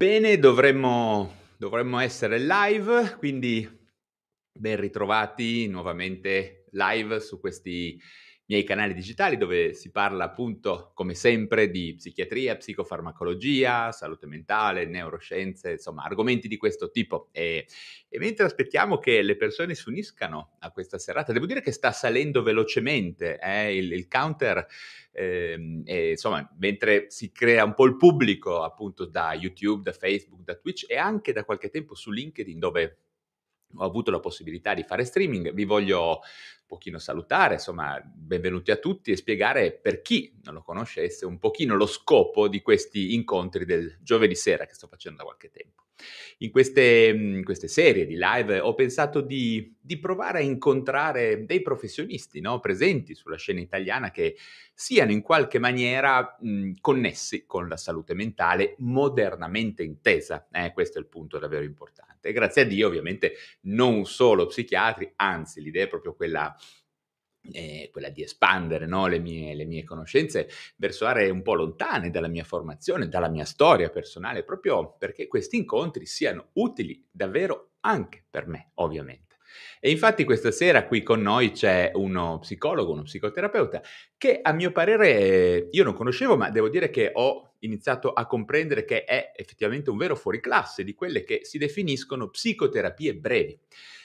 Bene, dovremmo, dovremmo essere live, quindi ben ritrovati nuovamente live su questi miei canali digitali dove si parla appunto come sempre di psichiatria, psicofarmacologia, salute mentale, neuroscienze, insomma argomenti di questo tipo. E, e, mentre aspettiamo che le persone si uniscano a questa serata, devo dire che sta salendo velocemente eh, il, il, counter, eh, e, insomma mentre si crea un po' il pubblico appunto da YouTube, da Facebook, da Twitch e anche da qualche tempo su LinkedIn dove ho avuto la possibilità di fare streaming, vi voglio pochino salutare, insomma, benvenuti a tutti e spiegare per chi non lo conoscesse un pochino lo scopo di questi incontri del giovedì sera che sto facendo da qualche tempo. In queste, in queste serie di live ho pensato di, di provare a incontrare dei professionisti no? presenti sulla scena italiana che siano in qualche maniera mh, connessi con la salute mentale modernamente intesa. Eh, questo è il punto davvero importante. Grazie a Dio ovviamente non solo psichiatri, anzi l'idea è proprio quella eh, quella di espandere no? le, mie, le, mie, conoscenze verso aree un po' lontane dalla mia formazione, dalla mia storia personale, proprio perché questi incontri siano utili davvero anche per me, ovviamente. E infatti questa sera qui con noi c'è uno psicologo, uno psicoterapeuta, che a mio parere io non conoscevo, ma devo dire che ho iniziato a comprendere che è effettivamente un vero fuoriclasse di quelle che si definiscono psicoterapie brevi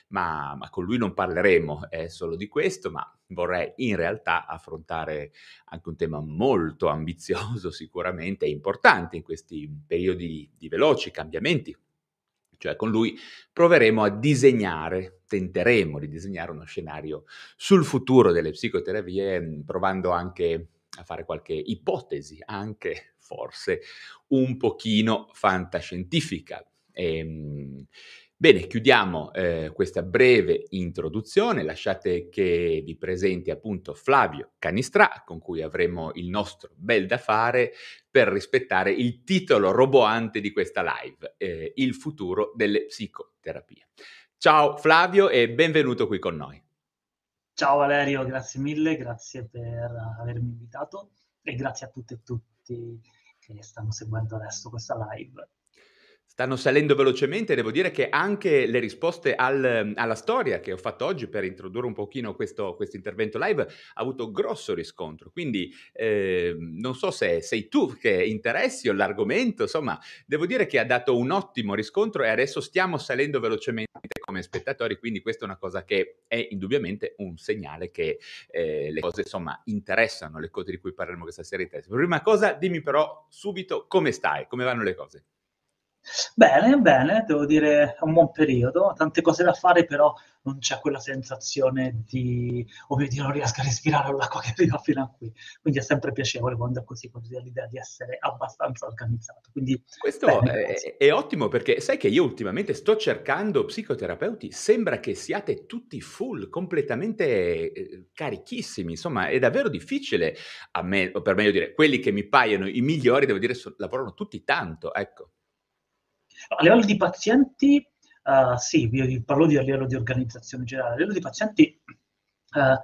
ma, ma, con lui non parleremo eh, solo di questo, ma vorrei in realtà affrontare anche un tema molto ambizioso sicuramente e importante in questi periodi di veloci cambiamenti. Cioè con lui proveremo a disegnare, tenteremo di disegnare uno scenario sul futuro delle psicoterapie, provando anche a fare qualche ipotesi, anche forse un pochino fantascientifica. E, ehm, Bene, chiudiamo eh, questa breve introduzione. Lasciate che vi presenti appunto Flavio Canistrà, con cui avremo il nostro bel da fare per rispettare il titolo roboante di questa live, eh, Il futuro delle psicoterapie. Ciao Flavio e benvenuto qui con noi. Ciao Valerio, grazie mille, grazie per avermi invitato e grazie a tutte e tutti che stanno seguendo adesso questa live stanno salendo velocemente. Devo dire che anche le risposte al, alla storia che ho fatto oggi per introdurre un pochino questo, questo intervento live ha avuto grosso riscontro. Quindi eh, non so se sei tu che interessi o l'argomento, insomma, devo dire che ha dato un ottimo riscontro e adesso stiamo salendo velocemente come spettatori, quindi questa è una cosa che è indubbiamente un segnale che eh, le cose insomma interessano, le cose di cui parleremo questa sera interessano. Prima cosa, dimmi però subito come stai, come vanno le cose. Bene, bene, devo dire è un buon periodo, tante cose da fare, però non c'è quella sensazione di, oh mio Dio, non riesco a respirare l'acqua che arriva fino a qui. Quindi è sempre piacevole quando è così, così l'idea di essere abbastanza organizzato. Quindi, Questo bene, è, è, ottimo perché sai che io ultimamente sto cercando psicoterapeuti, sembra che siate tutti full, completamente eh, carichissimi, insomma è davvero difficile a me, o per meglio dire, quelli che mi paiono i migliori, devo dire, so, lavorano tutti tanto, ecco. A livello di pazienti, uh, sì, io parlo di a livello di organizzazione generale. A livello di pazienti, uh,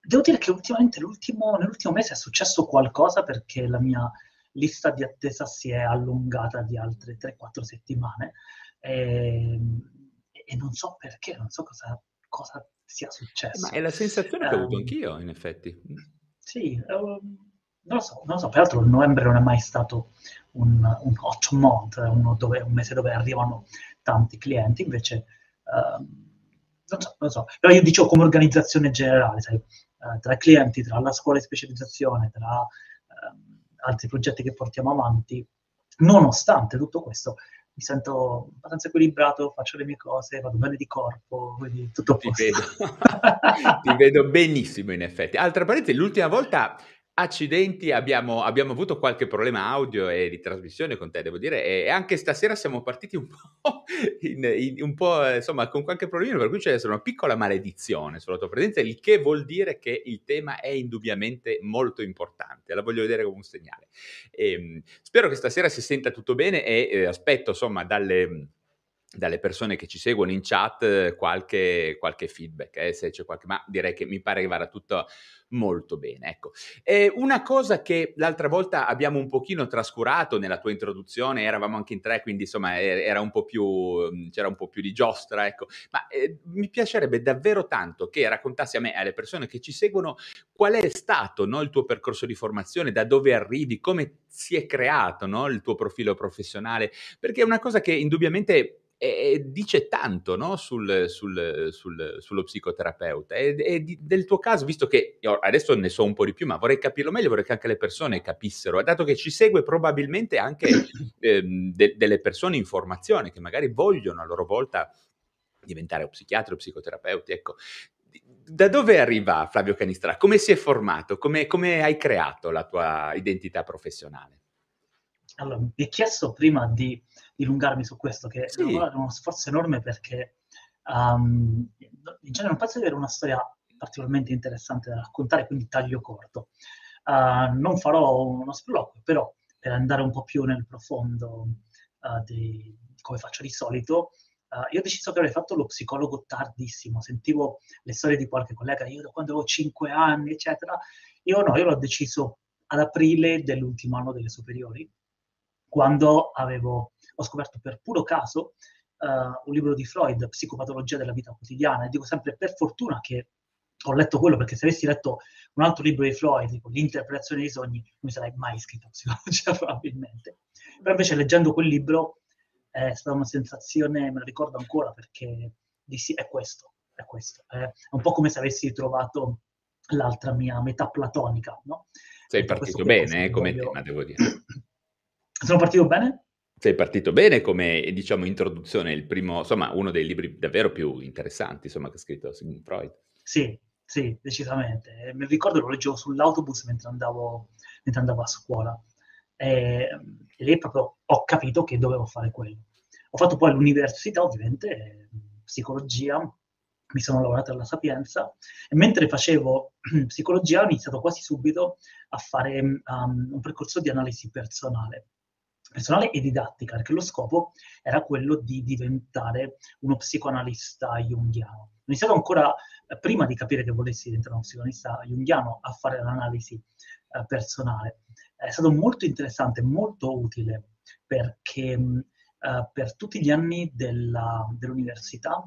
devo dire che ultimamente, nell'ultimo mese è successo qualcosa perché la mia lista di attesa si è allungata di altre 3-4 settimane e, ehm, e, non so perché, non so cosa, cosa sia successo. Ma è la sensazione um, che ho avuto ehm, anch'io, in effetti. Sì, um, non lo so, non lo so, peraltro novembre non è mai stato un, un hot month, dove, un mese dove arrivano tanti clienti, invece uh, non so, non so, però io dicevo come organizzazione generale, sai, uh, tra i clienti, tra la scuola di specializzazione, tra uh, altri progetti che portiamo avanti, nonostante tutto questo, mi sento abbastanza equilibrato, faccio le mie cose, vado bene di corpo, quindi tutto Ti vedo. Ti vedo benissimo in effetti. Altra parentesi, l'ultima volta Accidenti, abbiamo, abbiamo, avuto qualche problema audio e di trasmissione con te, devo dire, e anche stasera siamo partiti un po', in, in, un po' insomma, con qualche problema, per cui c'è una piccola maledizione sulla tua presenza, il che vuol dire che il tema è indubbiamente molto importante, la voglio vedere come un segnale. E, ehm, spero che stasera si senta tutto bene e eh, aspetto, insomma, dalle dalle persone che ci seguono in chat qualche, qualche feedback, eh, se c'è qualche, ma direi che mi pare che vada tutto molto bene. Ecco. E una cosa che l'altra volta abbiamo un pochino trascurato nella tua introduzione, eravamo anche in tre, quindi insomma era un po' più, mhmm, c'era un po' più di giostra, ecco, ma eh, mi piacerebbe davvero tanto che raccontassi a me e alle persone che ci seguono qual è stato no, il tuo percorso di formazione, da dove arrivi, come si è creato no, il tuo profilo professionale, perché è una cosa che indubbiamente e, dice tanto no? sul, sul, sul, sullo psicoterapeuta. E, e di, del tuo caso, visto che adesso ne so un po' di più, ma vorrei capirlo meglio, vorrei che anche le persone capissero, dato che ci segue probabilmente anche ehm, de, delle persone in formazione che magari vogliono a loro volta diventare o psichiatri o psicoterapeuti. Ecco, da dove arriva Flavio Canistra? Come si è formato? Come, come hai creato la tua identità professionale? Allora, mi hai chiesto prima di dilungarmi su questo, che sì. è uno sforzo enorme perché um, in genere non penso di avere una storia particolarmente interessante da raccontare, quindi taglio corto. Uh, non farò uno sproloquio, però per andare un po' più nel profondo uh, di come faccio di solito, uh, io ho deciso che avrei fatto lo psicologo tardissimo, sentivo le storie di qualche collega, io da quando avevo 5 anni, eccetera, io no, io l'ho deciso ad aprile dell'ultimo anno delle superiori, quando avevo, ho scoperto per puro caso uh, un libro di Freud, Psicopatologia della vita quotidiana, e dico sempre per fortuna che ho letto quello, perché se avessi letto un altro libro di Freud, tipo L'interpretazione dei sogni, non mi sarei mai iscritto a psicologia probabilmente. Però invece leggendo quel libro è stata una sensazione, me la ricordo ancora, perché dissi è questo, è questo. È un po' come se avessi trovato l'altra mia metà platonica, no? Sei partito bene eh, come voglio... tema, devo dire. Sono partito bene? Sei partito bene come, diciamo, introduzione, il primo, insomma, uno dei libri davvero più interessanti, insomma, che ha scritto Sigmund Freud. Sì, sì, decisamente. Mi ricordo lo leggevo sull'autobus mentre andavo, mentre andavo a scuola. E, e lì proprio ho capito che dovevo fare quello. Ho fatto poi l'università, ovviamente, psicologia, mi sono laureato alla Sapienza e mentre facevo psicologia ho iniziato quasi subito a fare um, un percorso di analisi personale personale e didattica, perché lo scopo era quello di diventare uno psicoanalista junghiano. Ho iniziato ancora eh, prima di capire che volessi diventare uno psicoanalista junghiano a fare l'analisi eh, personale. È stato molto interessante, molto utile, perché mh, eh, per tutti gli anni della, dell'università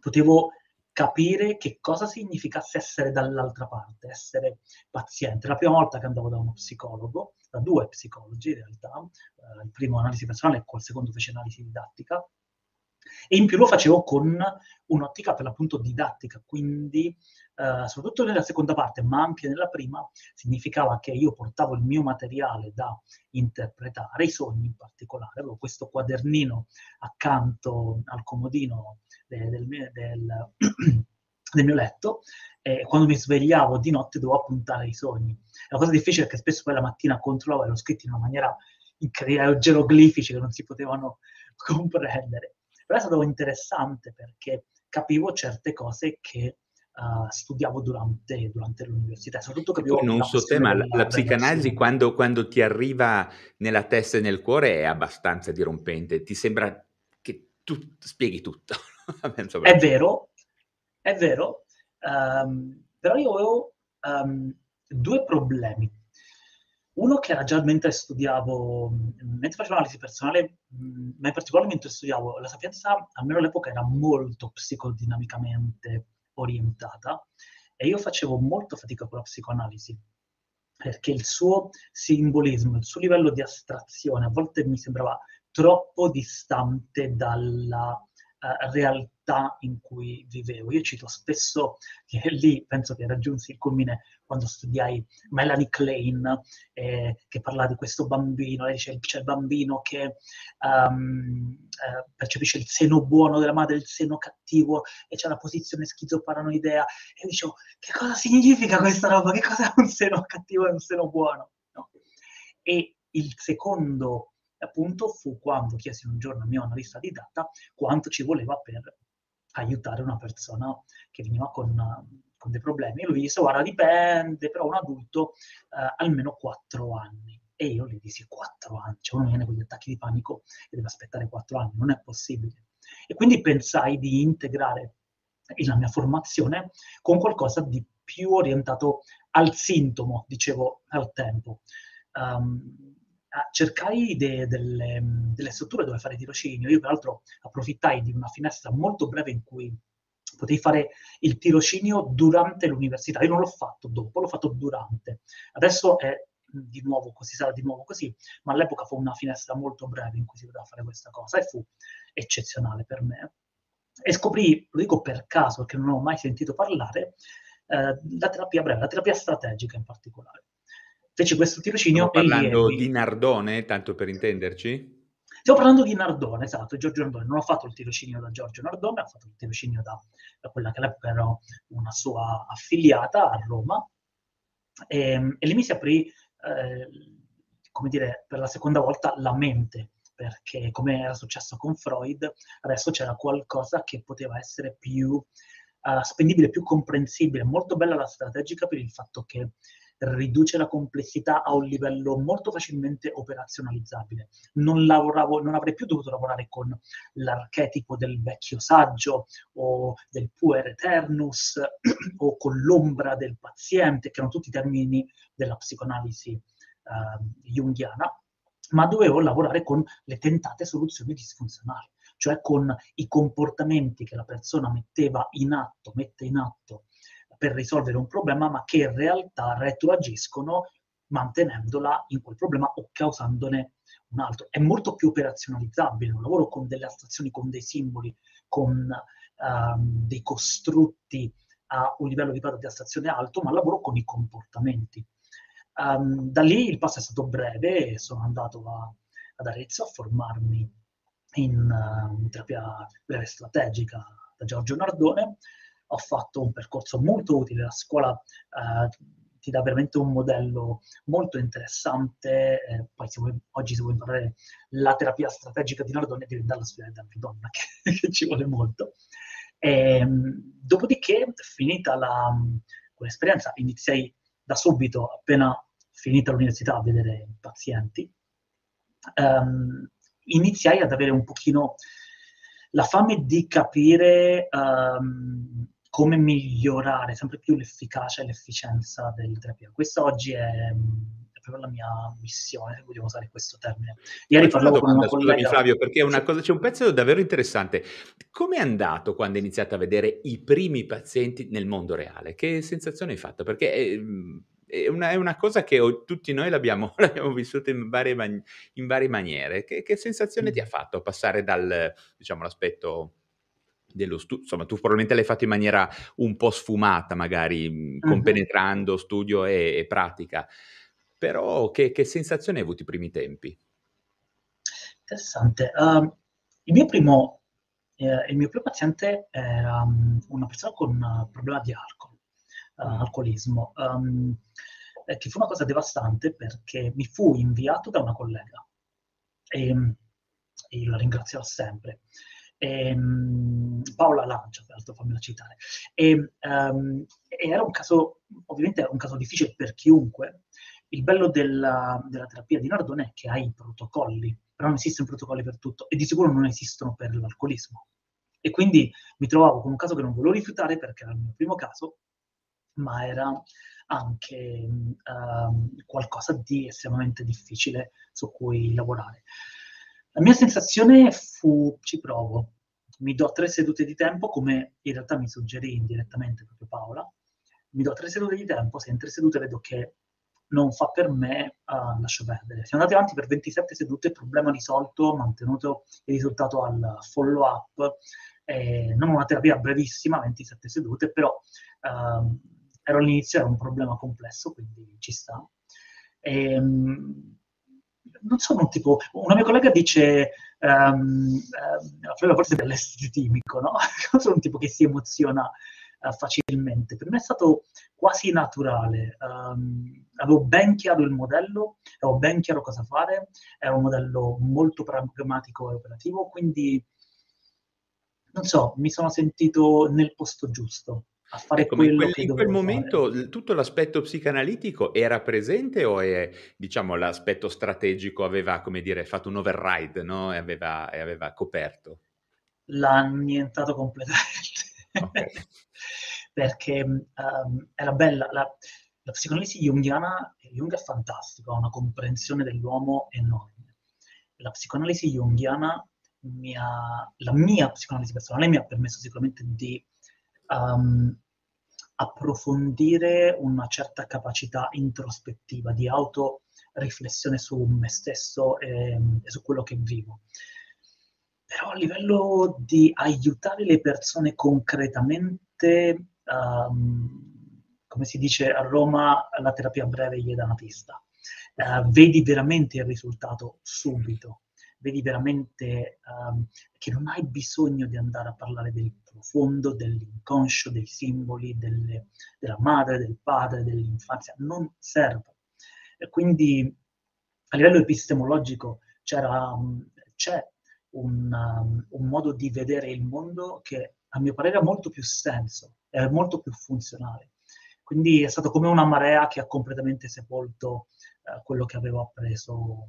potevo capire che cosa significasse essere dall'altra parte, essere paziente. La prima volta che andavo da uno psicologo, da due psicologi in realtà, eh, il primo analisi personale e il secondo fece analisi didattica, E in più lo facevo con un'ottica per l'appunto didattica, quindi eh, soprattutto nella seconda parte, ma anche nella prima, significava che io portavo il mio materiale da interpretare, i sogni in particolare, avevo questo quadernino accanto al comodino del, del, del, del mio letto e quando mi svegliavo di notte dovevo appuntare i sogni. La cosa difficile è che spesso poi la mattina controllavo e ero scritto in una maniera incredibile, geroglifici che non si potevano comprendere. Però è stato interessante perché capivo certe cose che uh, studiavo durante, durante, l'università. Soprattutto capivo non so te, ma la, la psicanalisi quando, quando, ti arriva nella testa e nel cuore è abbastanza dirompente. Ti sembra che tu spieghi tutto. è vero, è vero, um, però io avevo um, due problemi. Uno che era già mentre studiavo, mentre facevo analisi personale, ma in particolare mentre studiavo, la sapienza, almeno all'epoca, era molto psicodinamicamente orientata e io facevo molto fatica con la psicoanalisi perché il suo simbolismo, il suo livello di astrazione a volte mi sembrava troppo distante dalla uh, realtà in cui vivevo. Io cito spesso che lì penso che raggiunsi il culmine quando studiai Melanie Klein, eh, che parla di questo bambino, lei dice c'è il bambino che um, eh, percepisce il seno buono della madre, il seno cattivo, e c'è la posizione schizoparanoidea, e dicevo, che cosa significa questa roba? Che cos'è un seno cattivo e un seno buono? No. E il secondo appunto fu quando chiesi un giorno al mio analista di data quanto ci voleva per aiutare una persona che veniva con con dei problemi. E lui disse, guarda, dipende, però un adulto eh, almeno 4 anni. E io gli dissi 4 anni, cioè uno viene con gli attacchi di panico e deve aspettare 4 anni, non è possibile. E quindi pensai di integrare la mia formazione con qualcosa di più orientato al sintomo, dicevo al tempo. Um, cercai de, delle, delle, strutture dove fare tirocinio. Io, peraltro, approfittai di una finestra molto breve in cui potevi fare il tirocinio durante l'università. Io non l'ho fatto dopo, l'ho fatto durante. Adesso è di nuovo così, sarà di nuovo così, ma all'epoca fu una finestra molto breve in cui si poteva fare questa cosa e fu eccezionale per me. E scoprì, lo dico per caso, perché non ho mai sentito parlare, eh, la terapia breve, la terapia strategica in particolare. Feci questo tirocinio. Stiamo parlando di Nardone, tanto per intenderci? Stiamo parlando di Nardone, esatto, Giorgio Nardone. Non ho fatto il tirocinio da Giorgio Nardone, ho fatto il tirocinio da, da quella che all'epoca era una sua affiliata a Roma. E, ehm, e lì mi si aprì, eh, come dire, per la seconda volta la mente, perché come era successo con Freud, adesso c'era qualcosa che poteva essere più uh, spendibile, più comprensibile. Molto bella la strategica per il fatto che riduce la complessità a un livello molto facilmente operazionalizzabile. Non, lavoravo, non avrei più dovuto lavorare con l'archetipo del vecchio saggio o del puer eternus o con l'ombra del paziente, che erano tutti termini della psicoanalisi eh, junghiana, ma dovevo lavorare con le tentate soluzioni disfunzionali, cioè con i comportamenti che la persona metteva in atto, mette in atto per risolvere un problema, ma che in realtà retroagiscono mantenendola in quel problema o causandone un altro. È molto più operazionalizzabile, non lavoro con delle astrazioni, con dei simboli, con um, dei costrutti a un livello di, di astrazione alto, ma lavoro con i comportamenti. Um, da lì il passo è stato breve e sono andato a, ad Arezzo a formarmi in, uh, in terapia strategica da Giorgio Nardone, ho fatto un percorso molto utile, la scuola eh, ti dà veramente un modello molto interessante, eh, poi se vuoi, oggi se vuoi imparare la terapia strategica di Nardone devi andare alla studiare da Nardone, che, che ci vuole molto. E, ehm, dopodiché, finita la, quell'esperienza, iniziai da subito, appena finita l'università, a vedere i pazienti, um, iniziai ad avere un pochino la fame di capire um, come migliorare sempre più l'efficacia e l'efficienza del terapia. Questa oggi è, è proprio la mia missione, se vogliamo usare questo termine. Ieri parlavo con una collega... Flavio, perché una cosa, c'è un pezzo davvero interessante. Come è andato quando hai iniziato a vedere i primi pazienti nel mondo reale? Che sensazione hai fatto? Perché... È, è una, è una cosa che tutti noi l'abbiamo, l'abbiamo vissuta in varie, man- in varie maniere. Che, che, sensazione ti ha fatto passare dal, diciamo, l'aspetto dello studio? Insomma, tu probabilmente l'hai fatto in maniera un po' sfumata, magari, uh-huh. compenetrando studio e, e pratica. Però che, che sensazione hai avuto i primi tempi? Interessante. Uh, il, mio primo, eh, il mio primo paziente era um, una persona con un problema di alcol, uh, alcolismo, um, che fu una cosa devastante perché mi fu inviato da una collega e, e la ringrazierò sempre. E, um, Paola Lancia, per l'altro fammela citare. E, um, e, era un caso, ovviamente era un caso difficile per chiunque, il bello della, della terapia di Nardone è che hai i protocolli, però non esistono protocolli per tutto e di sicuro non esistono per l'alcolismo. E quindi mi trovavo con un caso che non volevo rifiutare perché era il mio primo caso, ma era anche uh, qualcosa di estremamente difficile su cui lavorare. La mia sensazione fu ci provo, mi do tre sedute di tempo, come in realtà mi suggerì indirettamente proprio Paola, mi do tre sedute di tempo, se in tre sedute vedo che non fa per me, uh, lascio perdere. Siamo andati avanti per 27 sedute, problema risolto, mantenuto il risultato al follow up, eh, non una terapia brevissima, 27 sedute, però uh, ero all'inizio, era un problema complesso, quindi ci sta. E, um, non sono un tipo, una mia collega dice, um, uh, forse dell'estitimico, no? non sono un tipo che si emoziona uh, facilmente. Per me è stato quasi naturale. Um, avevo ben chiaro il modello, avevo ben chiaro cosa fare, era un modello molto pragmatico e operativo, quindi non so, mi sono sentito nel posto giusto a fare ecco, quello in quel, in quel momento fare. tutto l'aspetto psicanalitico era presente o è, diciamo, l'aspetto strategico aveva, come dire, fatto un override, no? E aveva, e aveva coperto? L'ha annientato completamente. Okay. Perché um, era bella, la, la psicoanalisi junghiana, Jung è fantastico, ha una comprensione dell'uomo enorme. La psicoanalisi junghiana, mia, la mia psicoanalisi personale mi ha permesso sicuramente di um, approfondire una certa capacità introspettiva, di autoriflessione su me stesso e, e su quello che vivo. Però a livello di aiutare le persone concretamente, um, come si dice a Roma, la terapia breve gli dà una pista. Uh, vedi veramente il risultato subito vedi veramente um, che non hai bisogno di andare a parlare del profondo, dell'inconscio, dei simboli, delle, della madre, del padre, dell'infanzia, non serve. E quindi a livello epistemologico um, c'è un, um, un modo di vedere il mondo che a mio parere ha molto più senso, è molto più funzionale. Quindi è stato come una marea che ha completamente sepolto uh, quello che avevo appreso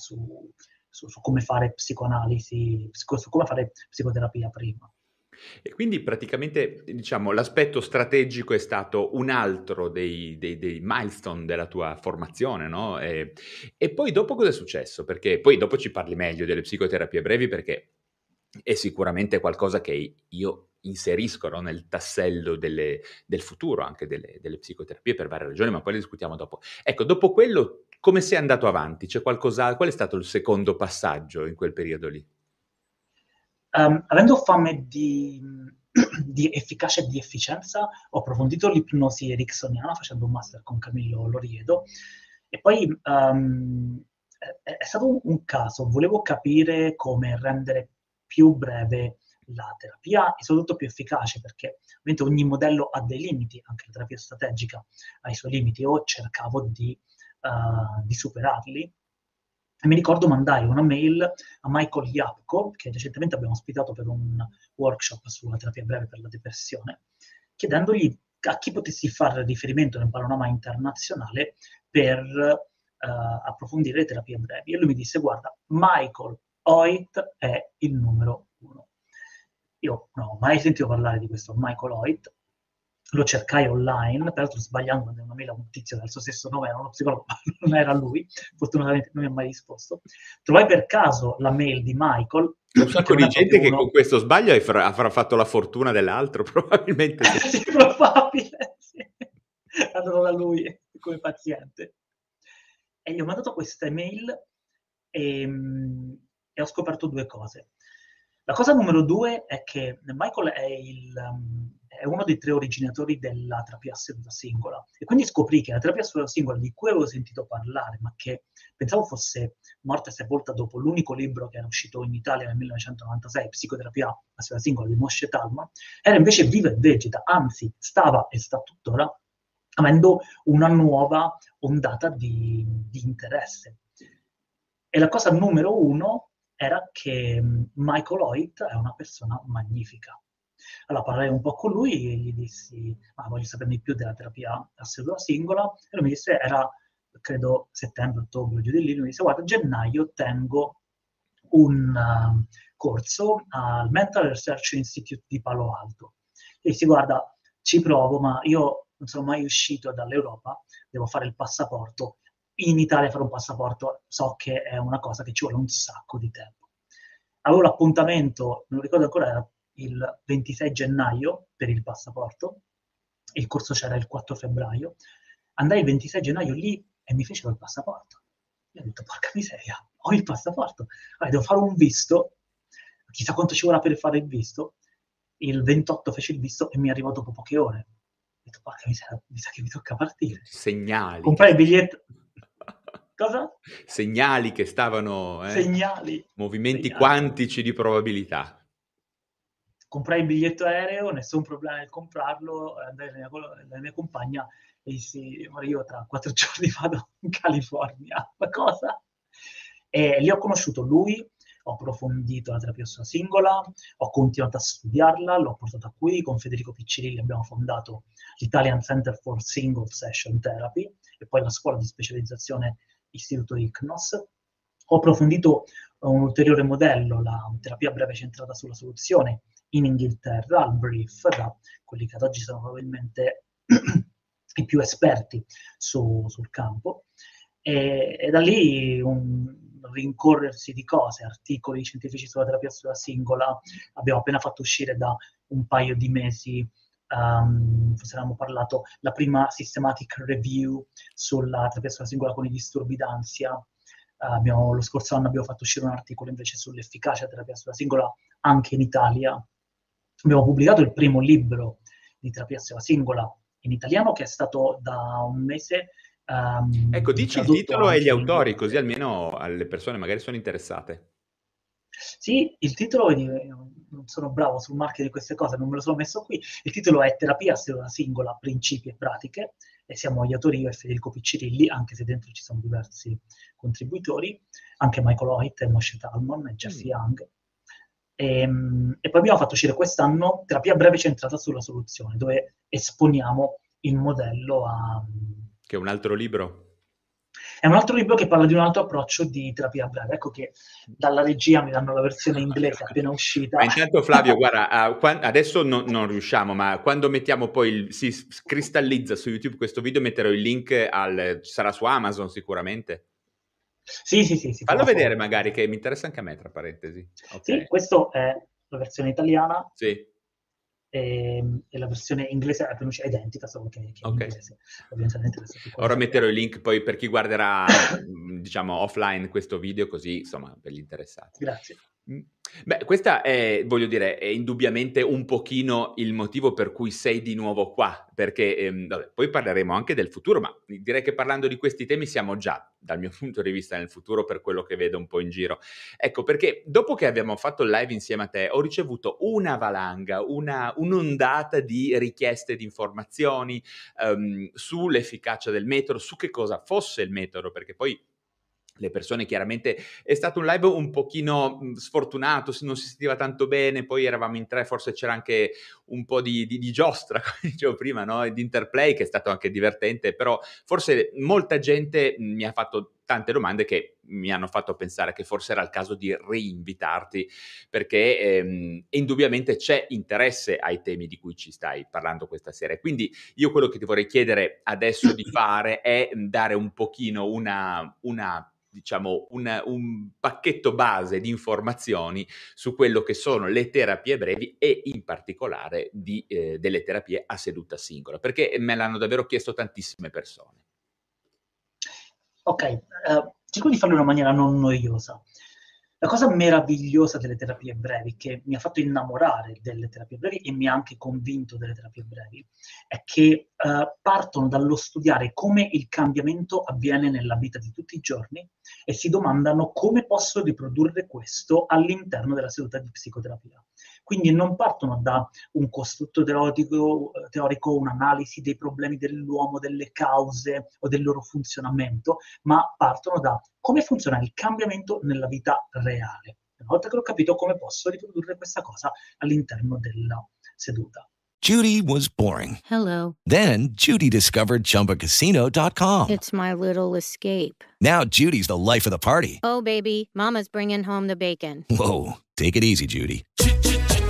su, su, su come fare psicoanalisi, su come fare psicoterapia prima. E quindi praticamente diciamo, l'aspetto strategico è stato un altro dei, dei, dei milestone della tua formazione, no? E, e, poi dopo cosa è successo? Perché poi dopo ci parli meglio delle psicoterapie brevi perché è sicuramente qualcosa che io inserisco no? nel tassello delle, del futuro anche delle, delle psicoterapie per varie ragioni, ma poi le discutiamo dopo. Ecco, dopo quello come sei andato avanti? Qualcosa, qual è stato il secondo passaggio in quel periodo lì? Um, avendo fame di, di, efficacia e di efficienza, ho approfondito l'ipnosi ericksoniana facendo un master con Camillo Loriedo e poi um, è, è, stato un caso, volevo capire come rendere più breve la terapia e soprattutto più efficace perché ovviamente ogni modello ha dei limiti, anche la terapia strategica ha i suoi limiti, o cercavo di uh, di superarli. E mi ricordo mandai una mail a Michael Yapko, che recentemente abbiamo ospitato per un workshop sulla terapia breve per la depressione, chiedendogli a chi potessi fare riferimento nel panorama internazionale per uh, approfondire le terapie brevi. E lui mi disse, guarda, Michael Hoyt è il numero uno. Io non ho mai sentito parlare di questo Michael Hoyt, lo cercai online, peraltro sbagliando mandai una mail a un tizio del suo stesso nome, era uno psicologo, ma non era lui, fortunatamente non mi ha mai risposto. Trovai per caso la mail di Michael. Un sacco di gente uno... che con questo sbaglio avrà fatto la fortuna dell'altro, probabilmente. sì, probabile, sì. Hanno da lui come paziente. E gli ho mandato questa email e, ehm, e ho scoperto due cose. La cosa numero due è che Michael è, il, um, è uno dei tre originatori della terapia seduta singola e quindi scoprì che la terapia seduta singola di cui avevo sentito parlare, ma che pensavo fosse morta e sepolta dopo l'unico libro che era uscito in Italia nel 1996, Psicoterapia seduta singola di Moshe Talma, era invece viva e vegeta, anzi stava e sta tuttora avendo una nuova ondata di, di interesse. E la cosa numero uno era che Michael Hoyt è una persona magnifica. Allora parlai un po' con lui e gli dissi, ma voglio saperne di più della terapia a seduta singola, e lui mi disse, era credo settembre, ottobre, giù di lì, lui mi disse, guarda, a gennaio tengo un uh, corso al Mental Research Institute di Palo Alto. E dissi, guarda, ci provo, ma io non sono mai uscito dall'Europa, devo fare il passaporto. In Italia fare un passaporto so che è una cosa che ci vuole un sacco di tempo. Avevo l'appuntamento, non ricordo ancora, era il 26 gennaio per il passaporto, il corso c'era il 4 febbraio, andai il 26 gennaio lì e mi fecero il passaporto. Io ho detto, porca miseria, ho il passaporto, allora, devo fare un visto, chissà quanto ci vorrà per fare il visto. Il 28 fece il visto e mi arrivò dopo poche ore detto, porca miseria, mi sa che mi tocca partire. Segnali. Comprai il biglietto. Cosa? Segnali che stavano... Eh, Segnali. Movimenti Segnali. quantici di probabilità. Comprai il biglietto aereo, nessun problema nel comprarlo, andai dalla mia, mia compagna e dissi, io tra quattro giorni vado in California. Ma cosa? E lì ho conosciuto lui, ho approfondito la terapia singola, ho continuato a studiarla, l'ho portata qui, con Federico Piccirilli abbiamo fondato l'Italian Center for Single Session Therapy e poi la scuola di specializzazione Istituto ICNOS. Ho approfondito un ulteriore modello, la terapia breve centrata sulla soluzione, in Inghilterra, al Brief, da quelli che ad oggi sono probabilmente i più esperti su, sul campo. E, e, da lì un, rincorrersi di cose, articoli scientifici sulla terapia sulla singola, abbiamo appena fatto uscire da un paio di mesi, um, forse avevamo parlato, la prima systematic review sulla terapia sulla singola con i disturbi d'ansia, uh, abbiamo, lo scorso anno abbiamo fatto uscire un articolo invece sull'efficacia della terapia sulla singola anche in Italia, abbiamo pubblicato il primo libro di terapia sulla singola in italiano che è stato da un mese Um, ecco, dici il titolo e gli autori, così almeno alle persone magari sono interessate. Sì, il titolo, non sono bravo sul marchio di queste cose, non me lo sono messo qui, il titolo è Terapia seduta singola, principi e pratiche, e siamo gli autori io e Federico Piccirilli, anche se dentro ci sono diversi contributori, anche Michael Hoyt, Moshe Talmon e Jeff mm. Young. E, ehm, e, poi abbiamo fatto uscire quest'anno Terapia breve centrata sulla soluzione, dove esponiamo il modello a che è un altro libro? È un altro libro che parla di un altro approccio di terapia breve. Ecco che dalla regia mi danno la versione inglese appena uscita. Ma intanto Flavio, guarda, adesso no, non riusciamo, ma quando mettiamo poi, il, si cristallizza su YouTube questo video, metterò il link al... sarà su Amazon sicuramente. Sì, sì, sì. Fallo vedere magari, che mi interessa anche a me, tra parentesi. Okay. Sì, questa è la versione italiana. Sì e, ehm, e, la versione inglese è identica, solo che, che okay. in inglese. Ovviamente Ora metterò il link poi per chi guarderà, diciamo, offline questo video, così, insomma, per gli interessati. Grazie. Beh, questa è, voglio dire, è indubbiamente un pochino il motivo per cui sei di nuovo qua, perché ehm, vabbè, poi parleremo anche del futuro, ma direi che parlando di questi temi siamo già, dal mio punto di vista, nel futuro per quello che vedo un po' in giro. Ecco, perché dopo che abbiamo fatto il live insieme a te, ho ricevuto una valanga, una, un'ondata di richieste di informazioni um, sull'efficacia del metodo, su che cosa fosse il metodo, perché poi le persone chiaramente è stato un live un pochino mhmm, sfortunato, non si sentiva tanto bene, poi eravamo in tre, forse c'era anche un po' di, di, di giostra, come dicevo prima, no? di interplay che è stato anche divertente, però forse molta gente mi ha fatto tante domande che mi hanno fatto pensare che forse era il caso di reinvitarti perché ehm, indubbiamente c'è interesse ai temi di cui ci stai parlando questa sera. Quindi io quello che ti vorrei chiedere adesso di fare è dare un pochino una, una diciamo, un, un, pacchetto base di informazioni su quello che sono le terapie brevi e in particolare di, eh, delle terapie a seduta singola, perché me l'hanno davvero chiesto tantissime persone. Ok, uh, cerco di farlo in una maniera non noiosa. La cosa meravigliosa delle terapie brevi, che mi ha fatto innamorare delle terapie brevi e mi ha anche convinto delle terapie brevi, è che uh, partono dallo studiare come il cambiamento avviene nella vita di tutti i giorni e si domandano come posso riprodurre questo all'interno della seduta di psicoterapia. Quindi non partono da un costrutto teorico, teorico, un'analisi dei problemi dell'uomo, delle cause o del loro funzionamento, ma partono da come funziona il cambiamento nella vita reale. Una volta che ho capito come posso riprodurre questa cosa all'interno della seduta. Judy was boring. Hello. Then Judy discovered chumbacasino.com. It's my little escape. Now Judy's the life of the party. Oh, baby, Mama's bringing home the bacon. Whoa. Take it easy, Judy.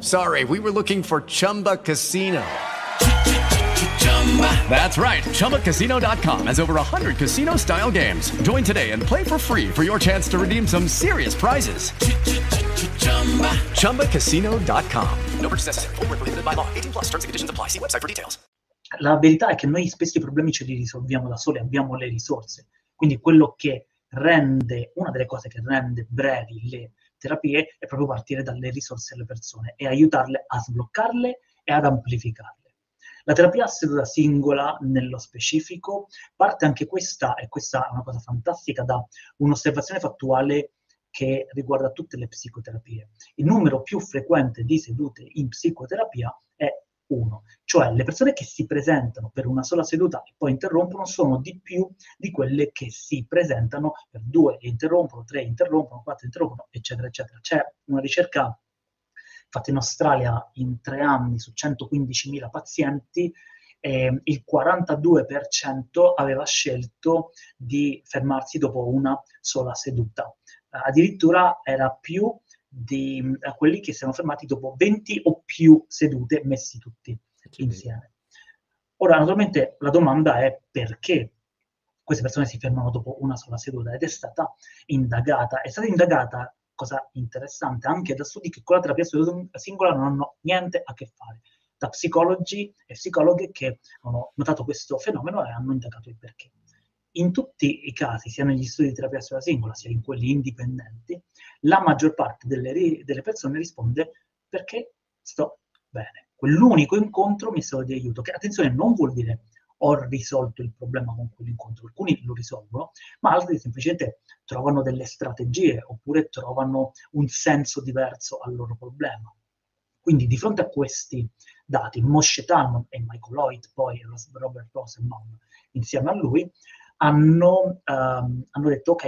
Sorry, we were looking for Chumba Casino. That's right. ChumbaCasino.com has over 100 casino style games. Join today and play for free for your chance to redeem some serious prizes. ChumbaCasino.com. No purchase necessary. Full prohibited by law. 18 plus terms and conditions apply. See website for details. La verità è che noi spesso i problemi ce li risolviamo da soli, abbiamo le risorse. Quindi quello che rende, una delle cose che rende brevi le terapie è proprio partire dalle risorse delle persone e aiutarle a sbloccarle e ad amplificarle. La terapia a seduta singola, nello specifico, parte anche questa, e questa è una cosa fantastica, da un'osservazione fattuale che riguarda tutte le psicoterapie. Il numero più frequente di sedute in psicoterapia è uno, cioè le persone che si presentano per una sola seduta e poi interrompono sono di più di quelle che si presentano per due e interrompono, tre interrompono, quattro interrompono, eccetera, eccetera. C'è una ricerca fatta in Australia in tre anni su 115.000 pazienti eh, il 42% aveva scelto di fermarsi dopo una sola seduta. addirittura era più di quelli che si erano fermati dopo 20 o più sedute messi tutti insieme. Ora, naturalmente, la domanda è perché queste persone si fermano dopo una sola seduta ed è stata indagata. È stata indagata, cosa interessante, anche da studi che con la terapia singola non hanno niente a che fare, da psicologi e psicologhe che hanno notato questo fenomeno e hanno indagato il perché in tutti i casi, sia negli studi di terapia singola, sia in quelli indipendenti, la maggior parte delle, delle persone risponde perché sto bene. Quell'unico incontro mi è stato di aiuto, che attenzione non vuol dire ho risolto il problema con quell'incontro, alcuni lo risolvono, ma altri semplicemente trovano delle strategie oppure trovano un senso diverso al loro problema. Quindi di fronte a questi dati, Moshe Talmon e Michael Lloyd, poi Robert Rosenbaum insieme a lui, hanno, um, hanno detto ok,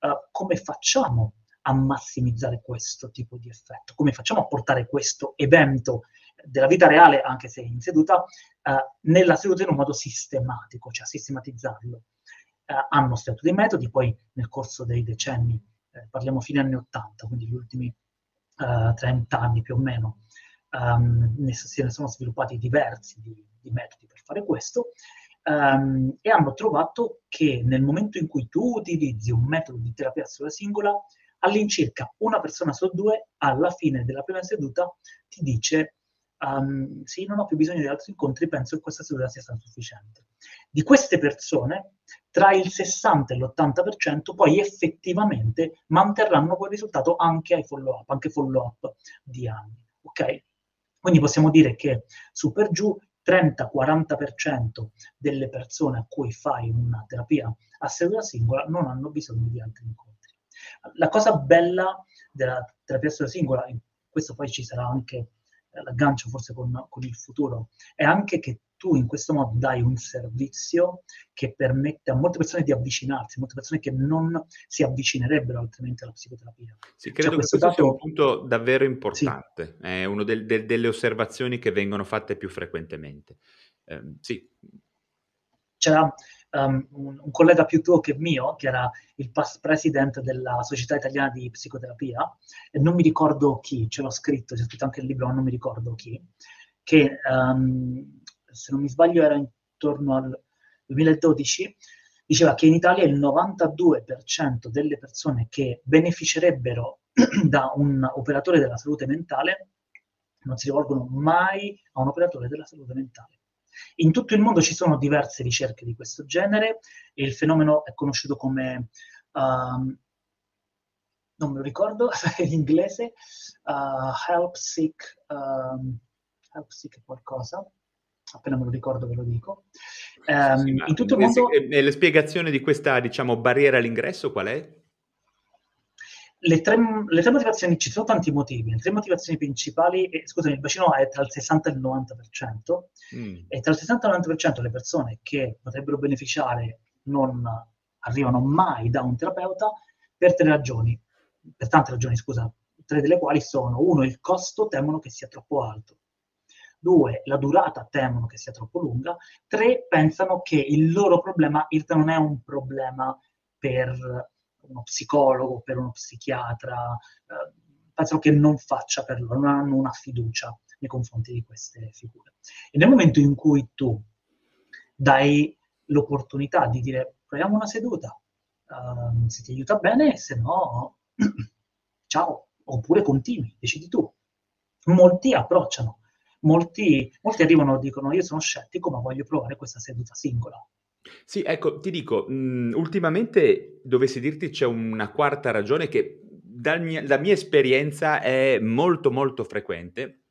uh, come facciamo a massimizzare questo tipo di effetto? Come facciamo a portare questo evento della vita reale, anche se in seduta, uh, nella seduta in un modo sistematico, cioè sistematizzarlo? Uh, hanno studiato dei metodi, poi nel corso dei decenni, eh, parliamo fine anni 80, quindi gli ultimi 30 anni più o meno, um, se ne sono sviluppati diversi di, di metodi per fare questo, um, e hanno trovato che nel momento in cui tu utilizzi un metodo di terapia sulla singola, all'incirca una persona su due alla fine della prima seduta ti dice um, sì, non ho più bisogno di altri incontri, penso che questa seduta sia stata sufficiente. Di queste persone, tra il 60 e l'80% poi effettivamente manterranno quel risultato anche ai follow-up, anche follow-up di anni. Ok? Quindi possiamo dire che su per giù 30-40% delle persone a cui fai una terapia a seduta singola non hanno bisogno di altri incontri. La cosa bella della terapia singola, in questo poi ci sarà anche l'aggancio forse con, con il futuro, è anche che tu in questo modo dai un servizio che permette a molte persone di avvicinarsi, a molte persone che non si avvicinerebbero altrimenti alla psicoterapia. Sì, credo cioè, questo che questo dato... sia un punto davvero importante, sì. è una del, del, delle osservazioni che vengono fatte più frequentemente. Eh, sì. C'era um, un, collega più tuo che mio, che era il past president della Società Italiana di Psicoterapia, e non mi ricordo chi, ce l'ho scritto, c'è scritto anche il libro, ma non mi ricordo chi, che um, se non mi sbaglio era intorno al 2012, diceva che in Italia il 92% delle persone che beneficerebbero da un operatore della salute mentale non si rivolgono mai a un operatore della salute mentale. In tutto il mondo ci sono diverse ricerche di questo genere e il fenomeno è conosciuto come, um, non me lo ricordo in inglese, uh, help seek, um, help seek qualcosa, appena me lo ricordo ve lo dico. Um, sì, in tutto il mondo... E la spiegazione di questa, diciamo, barriera all'ingresso qual è? Le tre, le tre, motivazioni, ci sono tanti motivi, le tre motivazioni principali, eh, scusami, il bacino è tra il 60 e il 90%, mm. e tra il 60 e il 90% le persone che potrebbero beneficiare non arrivano mai da un terapeuta per tre ragioni, per tante ragioni, scusa, tre delle quali sono, uno, il costo temono che sia troppo alto, Due, la durata temono che sia troppo lunga. Tre, pensano che il loro problema in realtà non è un problema per uno psicologo, per uno psichiatra, eh, pensano che non faccia per loro, non hanno una fiducia nei confronti di queste figure. E nel momento in cui tu dai l'opportunità di dire proviamo una seduta, uh, se ti aiuta bene, se no, ciao, oppure continui, decidi tu. Molti approcciano molti, molti arrivano e dicono io sono scettico ma voglio provare questa seduta singola. Sì, ecco, ti dico, mh, mhmm, ultimamente dovessi dirti c'è una quarta ragione che dal mia, dalla mia esperienza è molto molto frequente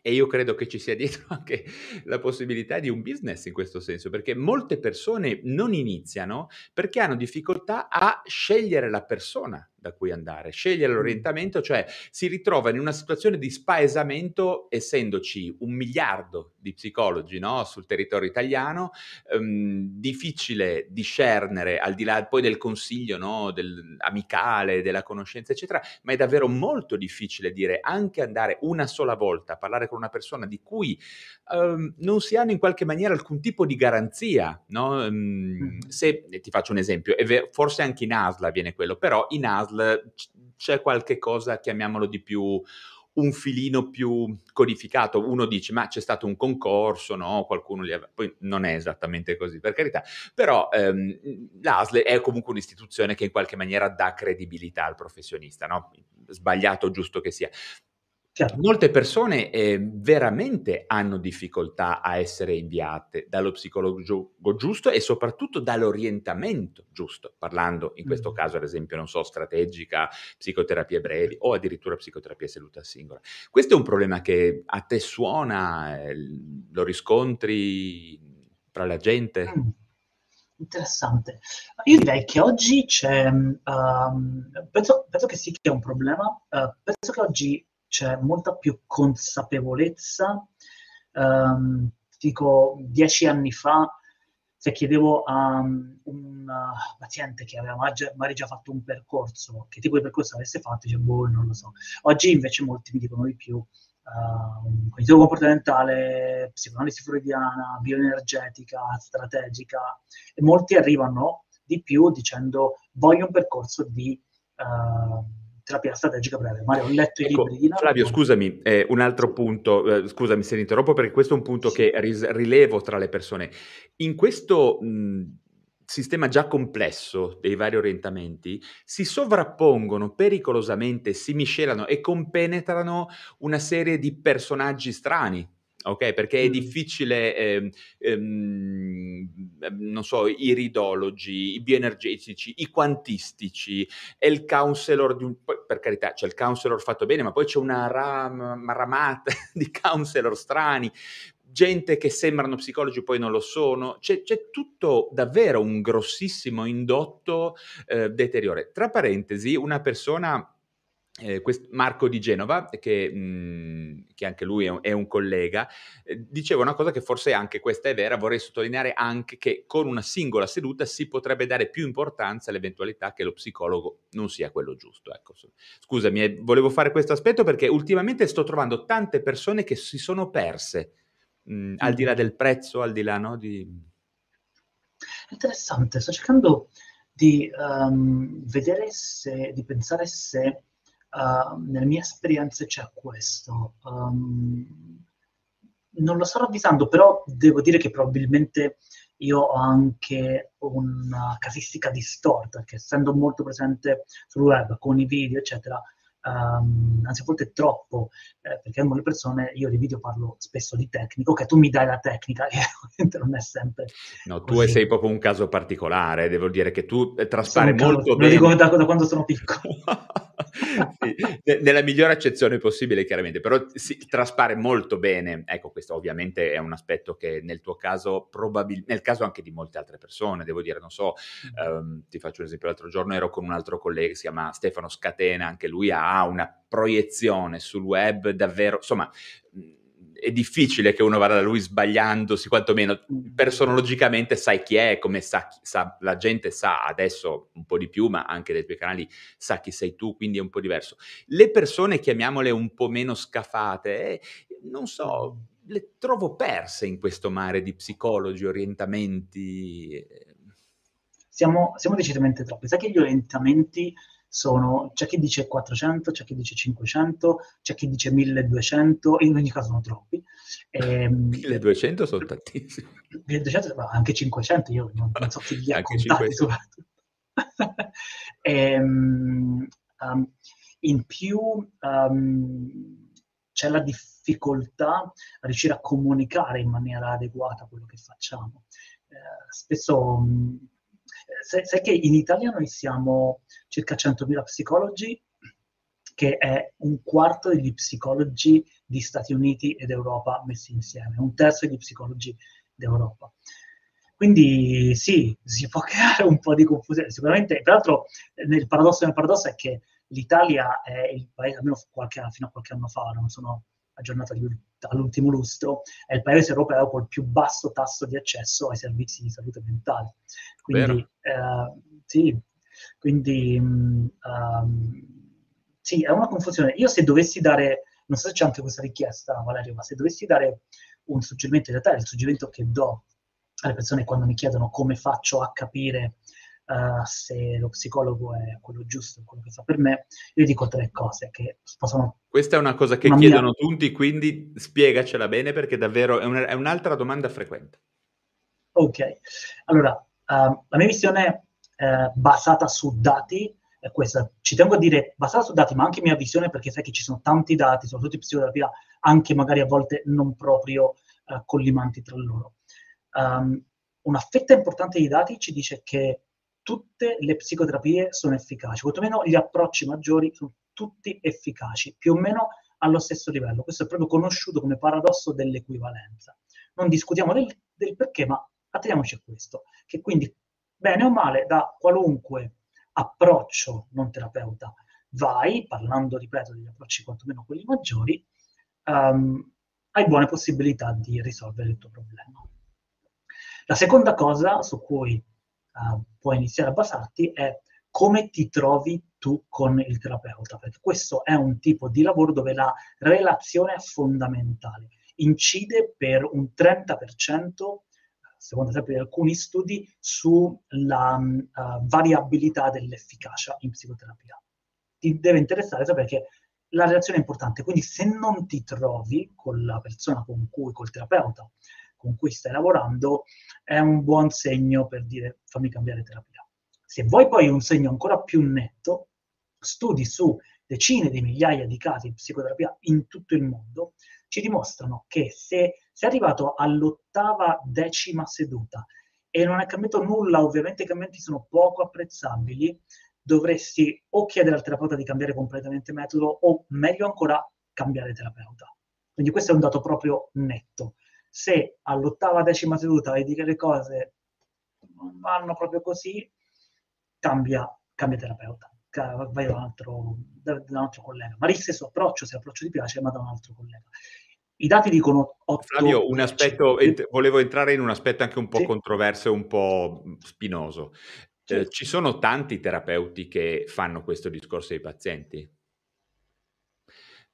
e io credo che ci sia dietro anche la possibilità di un business in questo senso, perché molte persone non iniziano perché hanno difficoltà a scegliere la persona da cui andare, scegliere l'orientamento, cioè si ritrovano in una situazione di spaesamento essendoci un miliardo di psicologi no, sul territorio italiano, ehm, difficile discernere al di là poi del consiglio no, del, amicale, della conoscenza, eccetera, ma è davvero molto difficile dire anche andare una sola volta a parlare con una persona di cui ehm, non si hanno in qualche maniera alcun tipo di garanzia. No? Ehm, se ti faccio un esempio, ver- forse anche in ASLA viene quello, però in ASLA C'è qualche cosa, chiamiamolo di più, un filino più codificato. Uno dice, ma c'è stato un concorso, no? Qualcuno li aveva... Poi non è esattamente così, per carità. Però ehm, l'ASL è comunque un'istituzione che in qualche maniera dà credibilità al professionista, no? Sbagliato o giusto che sia. Certo. Molte persone eh, veramente hanno difficoltà a essere inviate dallo psicologo giusto e soprattutto dall'orientamento giusto, parlando in questo mm. caso ad esempio, non so, strategica, psicoterapie brevi o addirittura psicoterapia seduta singola. Questo è un problema che a te suona, eh, lo riscontri tra la gente? Mm. Interessante. Io direi che oggi c'è, um, penso, penso, che sì che è un problema, uh, penso che oggi c'è molta più consapevolezza. Um, dico, dieci anni fa, se chiedevo a um, un paziente che aveva magari già fatto un percorso, che tipo di percorso avesse fatto, dice, boh, non lo so. Oggi invece molti mi dicono di più, uh, cognitivo comportamentale, psicoanalisi freudiana, bioenergetica, strategica, e molti arrivano di più dicendo voglio un percorso di... Uh, terapia strategica breve. Mario, ho letto ecco, i libri di Flavio, scusami, eh, un altro punto, eh, scusami se ne interrompo perché questo è un punto sì. che ris- rilevo tra le persone. In questo mh, sistema già complesso dei vari orientamenti si sovrappongono pericolosamente, si miscelano e compenetrano una serie di personaggi strani ok? Perché è difficile, ehm, ehm, non so, i ridologi, i bioenergetici, i quantistici, e il counselor di un... per carità, c'è il counselor fatto bene, ma poi c'è una ram, ramata di counselor strani. gente che sembrano psicologi poi non lo sono, c'è, c'è tutto davvero un grossissimo indotto eh, deteriore. Tra parentesi, una persona eh, quest- Marco di Genova, che, mh, mhmm, che, anche lui è un, è un collega, eh, diceva una cosa che forse anche questa è vera, vorrei sottolineare anche che con una singola seduta si potrebbe dare più importanza all'eventualità che lo psicologo non sia quello giusto. Ecco, scusami, eh, volevo fare questo aspetto perché ultimamente sto trovando tante persone che si sono perse, mh, mhmm, al di là del prezzo, al di là no, di... Interessante, sto cercando di um, vedere se, di pensare se uh, nelle mie esperienze c'è questo. Um, non lo sto ravvisando, però devo dire che probabilmente io ho anche una casistica distorta, che essendo molto presente sul web con i video, eccetera, um, anzi a volte troppo, eh, perché le persone, io di video parlo spesso di tecnico, che tu mi dai la tecnica, e ovviamente non è sempre No, tu così. sei proprio un caso particolare, devo dire che tu eh, traspare molto caso, bene. Lo dico da, da quando sono piccolo. sì, nella migliore accezione possibile, chiaramente, però si traspare molto bene. Ecco, questo ovviamente è un aspetto che nel tuo caso, probabilmente, nel caso anche di molte altre persone, devo dire, non so, um, ti faccio un esempio, l'altro giorno ero con un altro collega che si chiama Stefano Scatena, anche lui ha una proiezione sul web davvero, insomma, è difficile che uno vada da lui sbagliandosi, quantomeno personologicamente sai chi è, come sa, sa, la gente sa adesso un po' di più, ma anche dai tuoi canali sa chi sei tu, quindi è un po' diverso. Le persone, chiamiamole un po' meno scafate, eh, non so, le trovo perse in questo mare di psicologi, orientamenti. Eh. Siamo, siamo decisamente troppi. Sai che gli orientamenti sono, c'è chi dice 400, c'è chi dice 500, c'è chi dice 1200, in ogni caso sono troppi. E, ehm, 1200 sono tantissimi. 1200, ma anche 500, io non, non so chi li ha contati soprattutto. e, um, in più um, c'è la difficoltà a riuscire a comunicare in maniera adeguata quello che facciamo. Eh, spesso um, sai, sai che in Italia noi siamo circa 100.000 psicologi, che è un quarto degli psicologi di Stati Uniti ed Europa messi insieme, un terzo degli psicologi d'Europa. Quindi sì, si può creare un po' di confusione. Sicuramente, peraltro, nel paradosso del paradosso è che l'Italia è il paese, almeno qualche, fino a qualche anno fa, non sono aggiornato all'ultimo lustro, è il paese europeo col più basso tasso di accesso ai servizi di salute mentale. Quindi, eh, sì, quindi um, sì, è una confusione. Io se dovessi dare, non so se c'è anche questa richiesta, Valerio, ma se dovessi dare un suggerimento, in realtà è il suggerimento che do alle persone quando mi chiedono come faccio a capire uh, se lo psicologo è quello giusto, quello che fa per me, io dico tre cose che possono... Questa è una cosa che chiedono mia... tutti, quindi spiegacela bene perché davvero è, un, è un'altra domanda frequente. Ok, allora, uh, la mia visione eh, basata su dati, è questa. Ci tengo a dire basata su dati, ma anche mia visione, perché sai che ci sono tanti dati, soprattutto in psicoterapia, anche magari a volte non proprio eh, collimanti tra loro. Um, una fetta importante di dati ci dice che tutte le psicoterapie sono efficaci, quantomeno gli approcci maggiori sono tutti efficaci, più o meno allo stesso livello. Questo è proprio conosciuto come paradosso dell'equivalenza. Non discutiamo del, del perché, ma atteniamoci a questo, che quindi bene o male, da qualunque approccio non terapeuta vai, parlando, ripeto, degli approcci quantomeno quelli maggiori, um, hai buone possibilità di risolvere il tuo problema. La seconda cosa su cui uh, puoi iniziare a basarti è come ti trovi tu con il terapeuta, perché questo è un tipo di lavoro dove la relazione è fondamentale, incide per un 30% secondo sempre alcuni studi, sulla uh, variabilità dell'efficacia in psicoterapia. Ti deve interessare sapere che la relazione è importante, quindi se non ti trovi con la persona con cui, col terapeuta con cui stai lavorando, è un buon segno per dire fammi cambiare terapia. Se vuoi poi un segno ancora più netto, studi su decine di migliaia di casi di psicoterapia in tutto il mondo ci dimostrano che se sei arrivato all'ottava decima seduta e non è cambiato nulla, ovviamente i cambiamenti sono poco apprezzabili, dovresti o chiedere al terapeuta di cambiare completamente metodo o meglio ancora cambiare terapeuta. Quindi questo è un dato proprio netto. Se all'ottava decima seduta vedi che le cose non vanno proprio così, cambia, cambia terapeuta, vai da un, altro, da, un altro collega. Ma il stesso approccio, se l'approccio ti piace, ma da un altro collega. I dati dicono 8 Flavio, un aspetto, ent- volevo entrare in un aspetto anche un po' sì. controverso e un po' spinoso. Sì. Eh, ci sono tanti terapeuti che fanno questo discorso ai pazienti?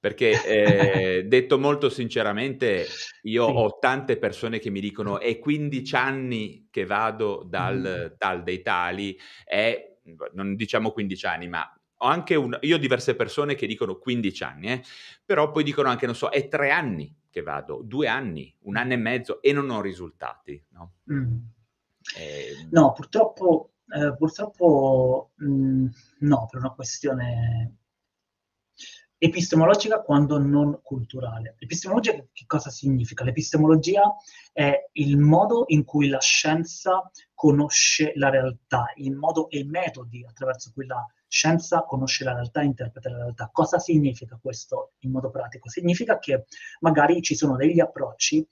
Perché eh, detto molto sinceramente, io sì. ho tante persone che mi dicono è 15 anni che vado dal mm. tal dei tali, è, non diciamo 15 anni, ma ho anche un, io ho diverse persone che dicono 15 anni, eh, però poi dicono anche, non so, è tre anni che vado, due anni, un anno e mezzo e non ho risultati. No, mm. eh, no purtroppo, eh, purtroppo mh, mm, no, per una questione epistemologica quando non culturale. Epistemologia che cosa significa? L'epistemologia è il modo in cui la scienza conosce la realtà, il modo e i metodi attraverso cui la scienza conosce la realtà interpreta la realtà. Cosa significa questo in modo pratico? Significa che magari ci sono degli approcci,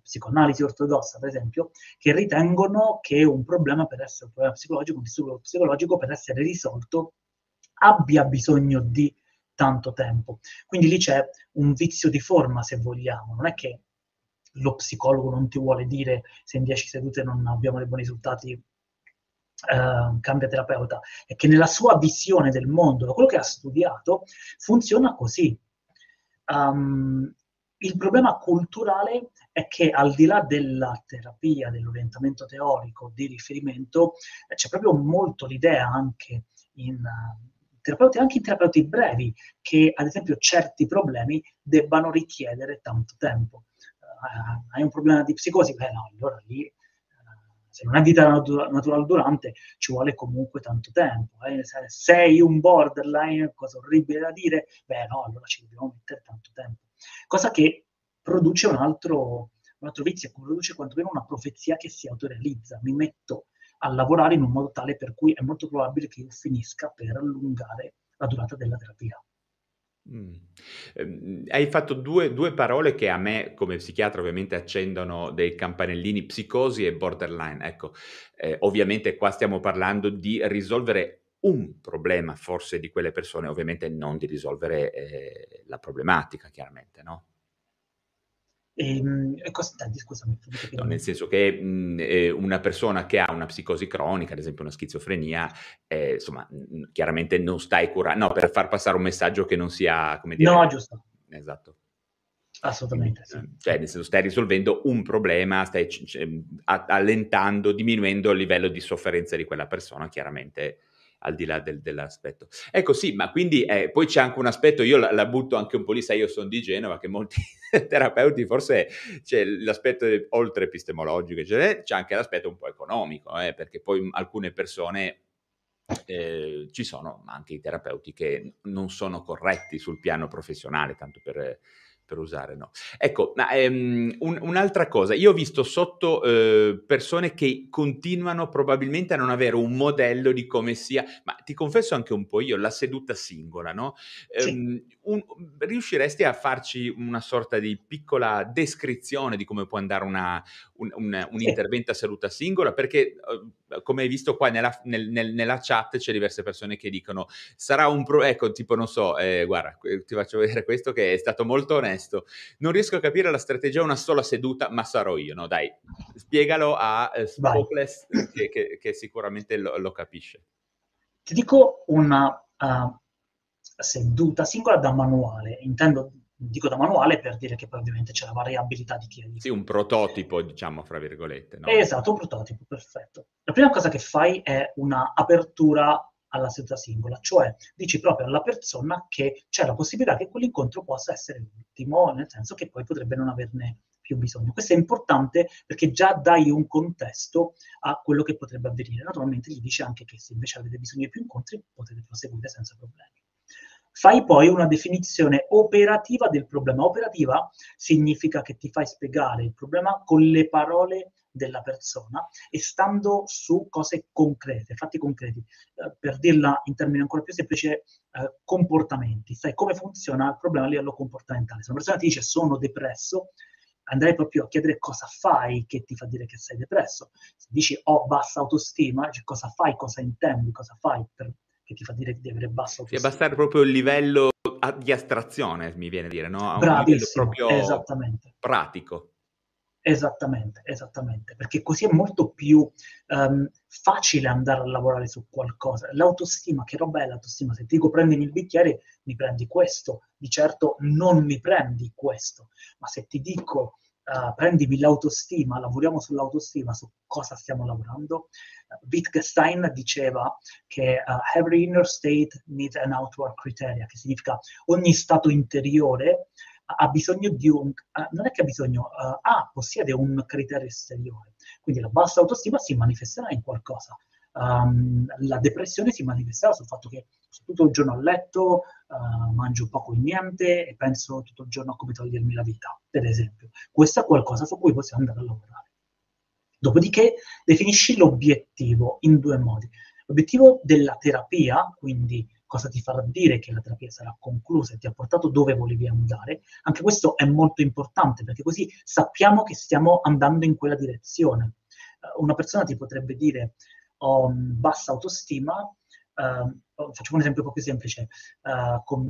psicoanalisi ortodossa per esempio, che ritengono che un problema per essere un problema psicologico, un disturbo psicologico per essere risolto abbia bisogno di tanto tempo. Quindi lì c'è un vizio di forma, se vogliamo. Non è che lo psicologo non ti vuole dire se in 10 sedute non abbiamo dei buoni risultati Uh, cambia terapeuta, è che nella sua visione del mondo, da quello che ha studiato, funziona così. Um, il problema culturale è che al di là della terapia, dell'orientamento teorico di riferimento, c'è proprio molto l'idea anche in terapeuti, anche in terapeuti brevi, che ad esempio certi problemi debbano richiedere tanto tempo. Uh, hai un problema di psicosi? Beh no, allora lì se non è vita natura- naturale durante, ci vuole comunque tanto tempo. Eh? Se sei un borderline, cosa orribile da dire, beh no, allora ci dobbiamo mettere tanto tempo. Cosa che produce un altro, un altro vizio, produce quantomeno una profezia che si autorealizza. Mi metto a lavorare in un modo tale per cui è molto probabile che io finisca per allungare la durata della terapia. Mm. Eh, hai fatto due, due, parole che a me, come psichiatra, ovviamente accendono dei campanellini, psicosi e borderline. Ecco, eh, ovviamente qua stiamo parlando di risolvere un problema forse di quelle persone, ovviamente non di risolvere eh, la problematica, chiaramente, no? E, ehm, e costanti, scusami. No, nel senso che mh, eh, una persona che ha una psicosi cronica, ad esempio una schizofrenia, eh, insomma, mh, chiaramente non stai curando, no, per far passare un messaggio che non sia, come dire... No, giusto. Esatto. Assolutamente sì. Cioè, nel senso, stai risolvendo un problema, stai c- c- allentando, diminuendo il livello di sofferenza di quella persona, chiaramente al di là del, dell'aspetto. Ecco sì, ma quindi eh, poi c'è anche un aspetto, io la, la, butto anche un po' lì, sai io sono di Genova, che molti terapeuti forse c'è l'aspetto oltre epistemologico, c'è, c'è, anche l'aspetto un po' economico, eh, perché poi alcune persone eh, ci sono anche i terapeuti che non sono corretti sul piano professionale, tanto per per usare, no. Ecco, ma, ehm, un, un'altra cosa, io ho visto sotto eh, persone che continuano probabilmente a non avere un modello di come sia, ma ti confesso anche un po' io, la seduta singola, no? Sì. Um, un, riusciresti a farci una sorta di piccola descrizione di come può andare una, un, un, un sì. intervento a seduta singola? Perché, uh, come hai visto qua nella, nel, nel, nella, chat, c'è diverse persone che dicono sarà un pro, ecco, tipo, non so, eh, guarda, ti faccio vedere questo che è stato molto onesto. Non riesco a capire la strategia una sola seduta, ma sarò io, no? Dai, spiegalo a eh, Spokles che, che, che, sicuramente lo, lo, capisce. Ti dico una uh, seduta singola da manuale, intendo dico da manuale per dire che poi ovviamente c'è la variabilità di chi è. Sì, un prototipo, diciamo, fra virgolette. No? Esatto, un prototipo, perfetto. La prima cosa che fai è una apertura alla seduta singola, cioè dici proprio alla persona che c'è la possibilità che quell'incontro possa essere l'ultimo, nel senso che poi potrebbe non averne più bisogno. Questo è importante perché già dai un contesto a quello che potrebbe avvenire. Naturalmente gli dici anche che se invece avete bisogno di più incontri potete proseguire senza problemi. Fai poi una definizione operativa del problema. Operativa significa che ti fai spiegare il problema con le parole della persona e stando su cose concrete, fatti concreti. Eh, per dirla in termini ancora più semplici, eh, comportamenti. Sai come funziona il problema a livello comportamentale. Se una persona ti dice sono depresso, andrei proprio a chiedere cosa fai che ti fa dire che sei depresso. Se dici ho bassa autostima, cioè cosa fai, cosa intendi, cosa fai per, che ti fa dire di avere autostima. Sì, abbassare proprio il livello di astrazione, mi viene a dire, no? A Bravissimo, proprio esattamente. pratico. Esattamente, esattamente, perché così è molto più um, facile andare a lavorare su qualcosa. L'autostima, che roba è l'autostima? Se ti dico prendimi il bicchiere, mi prendi questo, di certo non mi prendi questo, ma se ti dico uh, l'autostima, lavoriamo sull'autostima, su cosa stiamo lavorando, uh, Wittgenstein diceva che uh, every inner state needs an outward criteria, che significa ogni stato interiore ha bisogno di un, non è che ha bisogno, ha, possiede un criterio esteriore. Quindi la bassa autostima si manifesterà in qualcosa. Um, la depressione si manifesterà sul fatto che sto tutto il giorno a letto, uh, mangio poco e niente e penso tutto il giorno a come togliermi la vita, per esempio. Questo è qualcosa su cui possiamo andare a lavorare. Dopodiché definisci l'obiettivo in due modi. L'obiettivo della terapia, quindi cosa ti farà dire che la terapia sarà conclusa e ti ha portato dove volevi andare. Anche questo è molto importante perché così sappiamo che stiamo andando in quella direzione. Uh, una persona ti potrebbe dire ho bassa autostima, uh, facciamo un esempio proprio semplice, uh, con,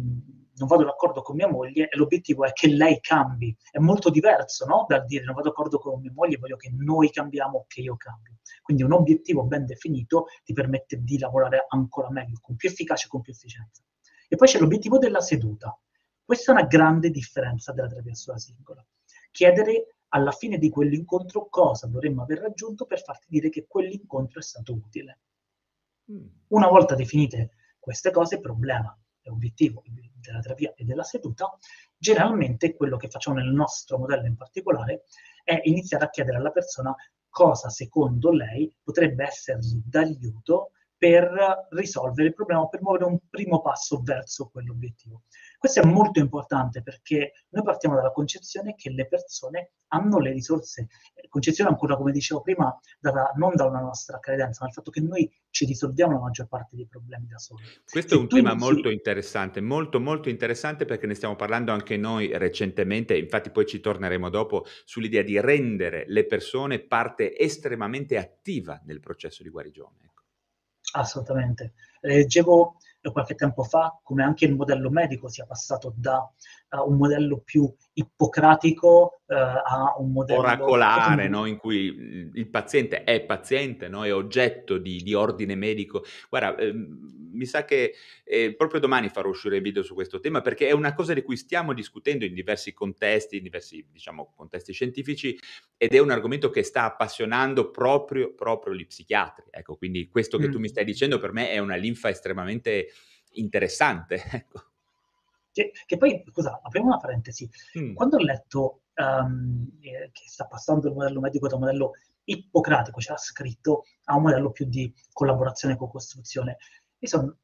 non vado d'accordo con mia moglie e l'obiettivo è che lei cambi. È molto diverso no? dal dire non vado d'accordo con mia moglie, voglio che noi cambiamo, che io cambio. Quindi un obiettivo ben definito ti permette di lavorare ancora meglio, con più efficacia e con più efficienza. E poi c'è l'obiettivo della seduta. Questa è una grande differenza della terapia sulla singola. Chiedere alla fine di quell'incontro cosa dovremmo aver raggiunto per farti dire che quell'incontro è stato utile. Mm. Una volta definite queste cose, il problema e obiettivo della terapia e della seduta, generalmente quello che facciamo nel nostro modello in particolare è iniziare a chiedere alla persona cosa secondo lei potrebbe essergli d'aiuto per risolvere il problema, per muovere un primo passo verso quell'obiettivo. Questo è molto importante perché noi partiamo dalla concezione che le persone hanno le risorse, concezione ancora come dicevo prima, data non da una nostra credenza, ma dal fatto che noi ci risolviamo la maggior parte dei problemi da soli. Questo Se è un tema inizi... molto interessante, molto molto interessante perché ne stiamo parlando anche noi recentemente, infatti poi ci torneremo dopo sull'idea di rendere le persone parte estremamente attiva nel processo di guarigione. Ecco. Assolutamente. Leggevo qualche tempo fa come anche il modello medico sia passato da uh, un modello più ippocratico uh, a un modello oracolare, no? in cui il paziente è paziente, no? è oggetto di, di, ordine medico. Guarda, ehm, mi sa che eh, proprio domani farò uscire video su questo tema perché è una cosa di cui stiamo discutendo in diversi contesti, in diversi diciamo, contesti scientifici ed è un argomento che sta appassionando proprio, proprio gli psichiatri. Ecco, quindi questo che mm. tu mi stai dicendo per me è una linfa estremamente interessante. Ecco. Che, che, poi, scusa, apriamo una parentesi. Mm. Quando ho letto um, che sta passando il modello medico da un modello ippocratico, c'era scritto, a un modello più di collaborazione e co-costruzione, io son,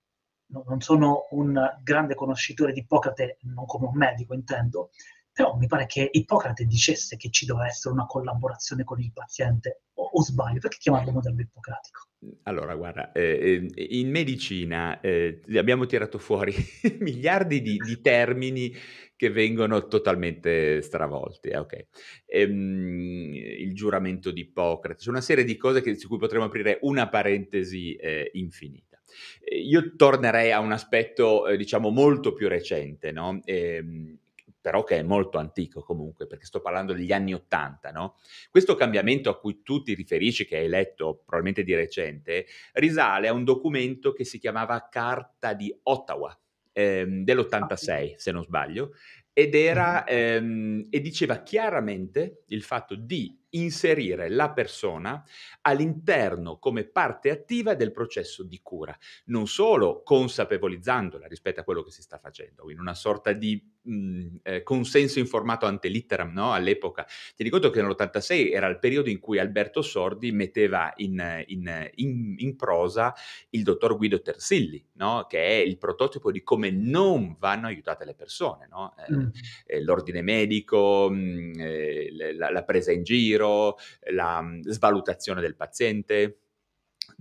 non sono un grande conoscitore di Ippocrate, non come un medico intendo, però mi pare che Ippocrate dicesse che ci doveva essere una collaborazione con il paziente, o, o sbaglio, perché chiamarlo modello ippocratico? Allora, guarda, eh, eh in medicina eh, abbiamo tirato fuori miliardi di, di, termini che vengono totalmente stravolti. Eh, okay. ehm, il giuramento di Ippocrate, c'è una serie di cose che, su cui potremmo aprire una parentesi eh, infinita. Eh, io tornerei a un aspetto, diciamo, molto più recente, no? ehm, però che è molto antico comunque, perché sto parlando degli anni Ottanta, no? Questo cambiamento a cui tu ti riferisci, che hai letto probabilmente di recente, risale a un documento che si chiamava Carta di Ottawa, ehm, dell'86, se non sbaglio, ed era, ehm, e diceva chiaramente il fatto di inserire la persona all'interno come parte attiva del processo di cura, non solo consapevolizzandola rispetto a quello che si sta facendo, in una sorta di mh, eh, consenso informato ante litteram no? all'epoca. Ti ricordo che nell'86 era il periodo in cui Alberto Sordi metteva in, in, in, in prosa il dottor Guido Tersilli, no? che è il prototipo di come non vanno aiutate le persone, no? eh, mm. eh, l'ordine medico, mh, la, la presa in giro, la svalutazione del paziente.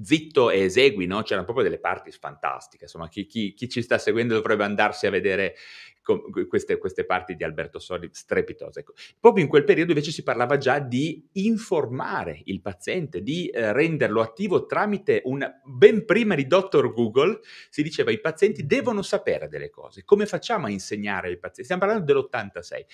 Zitto e esegui, no? C'erano proprio delle parti fantastiche. Insomma, chi, chi, chi, ci sta seguendo dovrebbe andarsi a vedere queste, queste, parti di Alberto Sori strepitose. Ecco. Proprio in quel periodo invece si parlava già di informare il paziente, di eh, renderlo attivo tramite un... ben prima di Dr. Google si diceva i pazienti devono sapere delle cose. Come facciamo a insegnare ai pazienti? Stiamo parlando dell'86.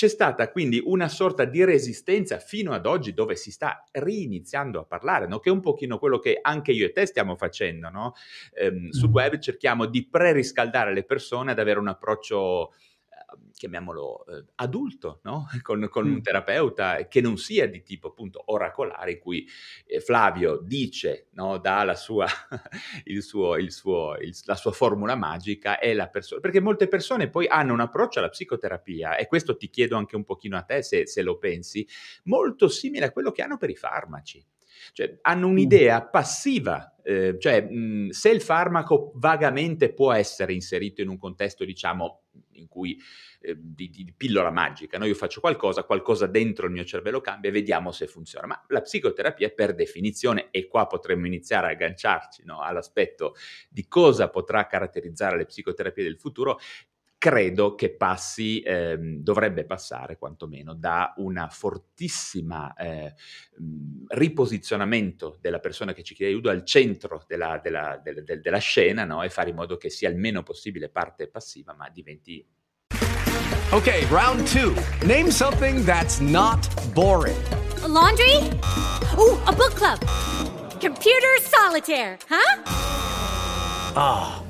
C'è stata quindi una sorta di resistenza fino ad oggi dove si sta riniziando a parlare, no? che è un pochino quello che anche io e te stiamo facendo. No? Ehm, sul mm. web cerchiamo di preriscaldare le persone ad avere un approccio chiamiamolo eh, adulto, no? con, con mm. un terapeuta che non sia di tipo appunto oracolare, in cui eh, Flavio dice, no? dà la sua, il suo, il suo, il, la sua formula magica e la persona, perché molte persone poi hanno un approccio alla psicoterapia, e questo ti chiedo anche un pochino a te se, se lo pensi, molto simile a quello che hanno per i farmaci. Cioè, hanno mm. un'idea passiva, eh, cioè mh, se il farmaco vagamente può essere inserito in un contesto, diciamo, in cui eh, di, di, pillola magica, no? io faccio qualcosa, qualcosa dentro il mio cervello cambia e vediamo se funziona. Ma la psicoterapia per definizione, e qua potremmo iniziare a agganciarci no? all'aspetto di cosa potrà caratterizzare le psicoterapie del futuro, credo che passi, ehm, dovrebbe passare quantomeno da una fortissima eh, riposizionamento della persona che ci chiede aiuto al centro della, della, della, della scena no? e fare in modo che sia il meno possibile parte passiva ma diventi... Ok, round two. Name something that's not boring. A laundry? Oh, a book club. Computer solitaire, huh? Ah. Oh.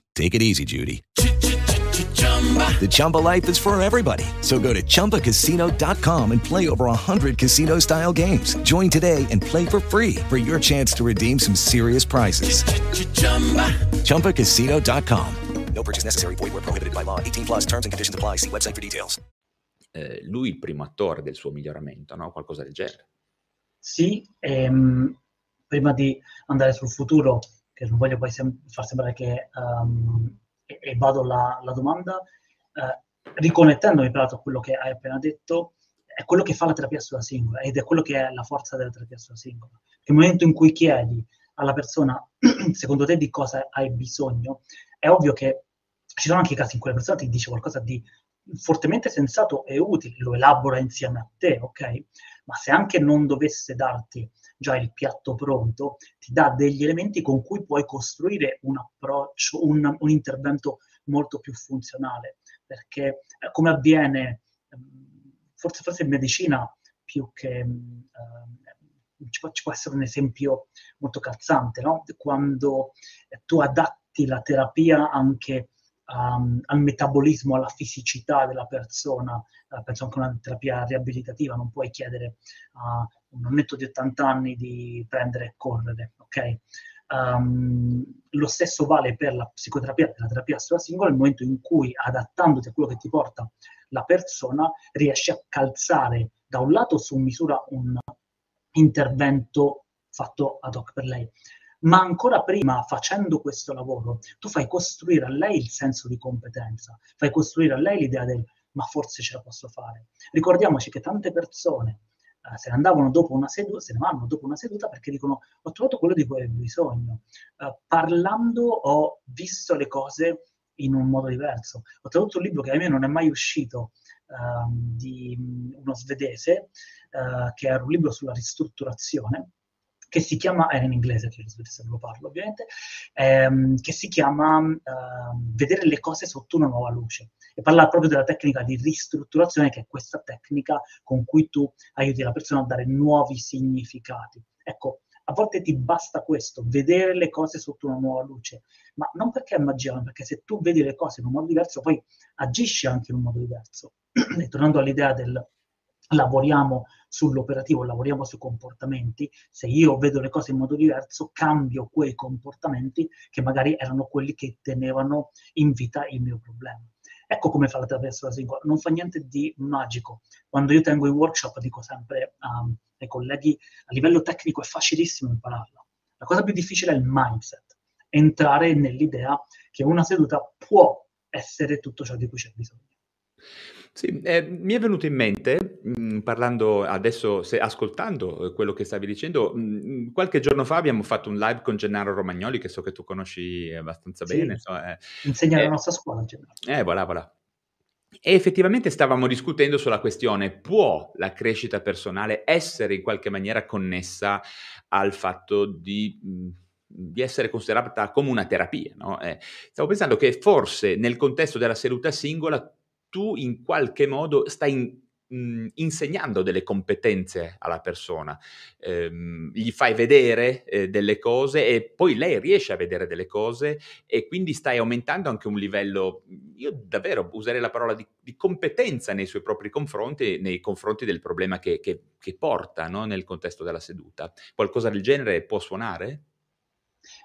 Take it easy, Judy. The Chumba life is for everybody. So go to ChumbaCasino.com and play over 100 casino style games. Join today and play for free for your chance to redeem some serious prizes. ChumbaCasino.com. No purchase necessary. Void where prohibited by law. 18 plus terms and conditions apply. See website for details. Eh, lui il primo attore del suo miglioramento, no? Qualcosa del genere. Sì, ehm, prima di andare sul futuro, che non voglio poi sem- far sembrare che um, e, e vado alla, domanda, eh, riconnettendomi peraltro a quello che hai appena detto, è quello che fa la terapia sulla singola ed è quello che è la forza della terapia sulla singola. Nel momento in cui chiedi alla persona, secondo te, di cosa hai bisogno, è ovvio che ci sono anche i casi in cui la persona ti dice qualcosa di fortemente sensato e utile, lo elabora insieme a te, ok? Ma se anche non dovesse darti già il piatto pronto, ti dà degli elementi con cui puoi costruire un approccio, un, un intervento molto più funzionale, perché eh, come avviene, ehm, forse, forse in medicina più che... Eh, ci, può, ci, può, essere un esempio molto calzante, no? quando eh, tu adatti la terapia anche um, al metabolismo, alla fisicità della persona, penso anche a una terapia riabilitativa, non puoi chiedere a un nonnetto di 80 anni di prendere e correre, ok? Um, lo stesso vale per la psicoterapia, per la terapia sulla singola, nel momento in cui adattandoti a quello che ti porta la persona, riesci a calzare da un lato su misura un intervento fatto ad hoc per lei, ma ancora prima, facendo questo lavoro, tu fai costruire a lei il senso di competenza, fai costruire a lei l'idea del ma forse ce la posso fare. Ricordiamoci che tante persone eh, se ne andavano dopo una seduta, se ne vanno dopo una seduta perché dicono ho trovato quello di cui avevo bisogno. Eh, parlando ho visto le cose in un modo diverso. Ho tradotto un libro che a me non è mai uscito uh, di uno svedese, uh, che era un libro sulla ristrutturazione, che si chiama, è in inglese che lo svedese lo parlo ovviamente, ehm, che si chiama uh, Vedere le cose sotto una nuova luce e parla proprio della tecnica di ristrutturazione, che è questa tecnica con cui tu aiuti la persona a dare nuovi significati. Ecco, a volte ti basta questo, vedere le cose sotto una nuova luce, ma non perché è magia, ma perché se tu vedi le cose in un modo diverso, poi agisci anche in un modo diverso. e tornando all'idea del lavoriamo sull'operativo, lavoriamo sui comportamenti, se io vedo le cose in modo diverso, cambio quei comportamenti che magari erano quelli che tenevano in vita il mio problema. Ecco come fa la terapia sulla singola, non fa niente di magico. Quando io tengo i workshop dico sempre um, ai colleghi, a livello tecnico è facilissimo impararla. La cosa più difficile è il mindset, entrare nell'idea che una seduta può essere tutto ciò di cui c'è bisogno. Sì, eh, mi è venuto in mente, mh, mm, parlando adesso, se, ascoltando eh, quello che stavi dicendo, mh, mm, qualche giorno fa abbiamo fatto un live con Gennaro Romagnoli, che so che tu conosci abbastanza Sì, bene. insomma, eh, insegna eh, nostra scuola, Gennaro. eh, voilà, voilà. E effettivamente stavamo discutendo sulla questione, può la crescita personale essere in qualche maniera connessa al fatto di, mh, di essere considerata come una terapia? No? Eh, stavo pensando che forse nel contesto della seduta singola tu in qualche modo stai in, mh, insegnando delle competenze alla persona, ehm, gli fai vedere eh, delle cose e poi lei riesce a vedere delle cose e quindi stai aumentando anche un livello, io davvero userei la parola di, di competenza nei suoi propri confronti, nei confronti del problema che, che, che porta no? nel contesto della seduta. Qualcosa del genere può suonare?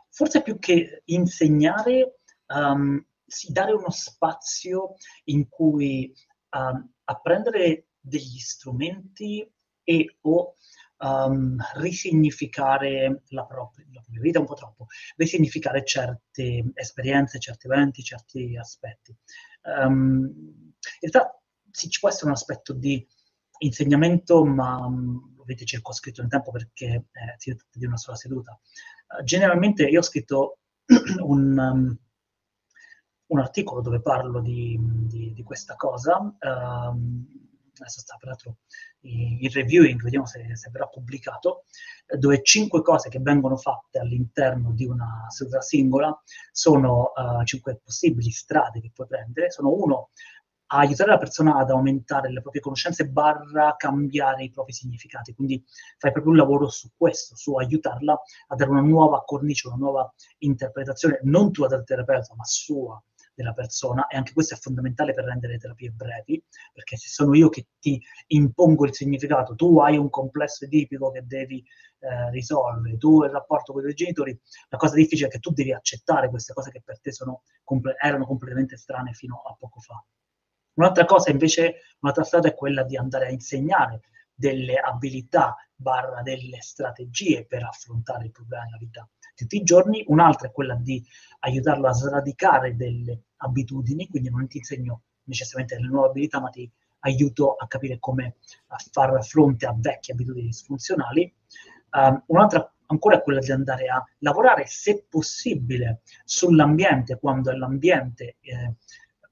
Forse più che insegnare, um, sì, dare uno spazio in cui um, apprendere degli strumenti e o um, risignificare la propria, la propria, vita un po' troppo, risignificare certe esperienze, certi eventi, certi aspetti. Um, in realtà sì, ci può essere un aspetto di insegnamento, ma um, lo avete circoscritto nel tempo perché eh, si tratta di una sola seduta. Uh, generalmente io ho scritto un, um, un articolo dove parlo di, di, di questa cosa. Um, adesso sta peraltro il reviewing, vediamo se, se verrà pubblicato, dove cinque cose che vengono fatte all'interno di una seduta singola sono uh, cinque possibili strade che puoi prendere. Sono uno, aiutare la persona ad aumentare le proprie conoscenze barra cambiare i propri significati. Quindi fai proprio un lavoro su questo, su aiutarla a dare una nuova cornice, una nuova interpretazione, non tua del terapeuta, ma sua della persona e anche questo è fondamentale per rendere le terapie brevi, perché se sono io che ti impongo il significato, tu hai un complesso edipico che devi eh, risolvere, tu il rapporto con i tuoi genitori, la cosa difficile è che tu devi accettare queste cose che per te comple- erano completamente strane fino a poco fa. Un'altra cosa invece, un'altra strada è quella di andare a insegnare delle abilità barra delle strategie per affrontare il problema della vita tutti i giorni, un'altra è quella di aiutarlo a sradicare delle abitudini, quindi non ti insegno necessariamente delle nuove abilità, ma ti aiuto a capire come a far fronte a vecchie abitudini disfunzionali. Um, un'altra ancora è quella di andare a lavorare, se possibile, sull'ambiente, quando è l'ambiente, eh,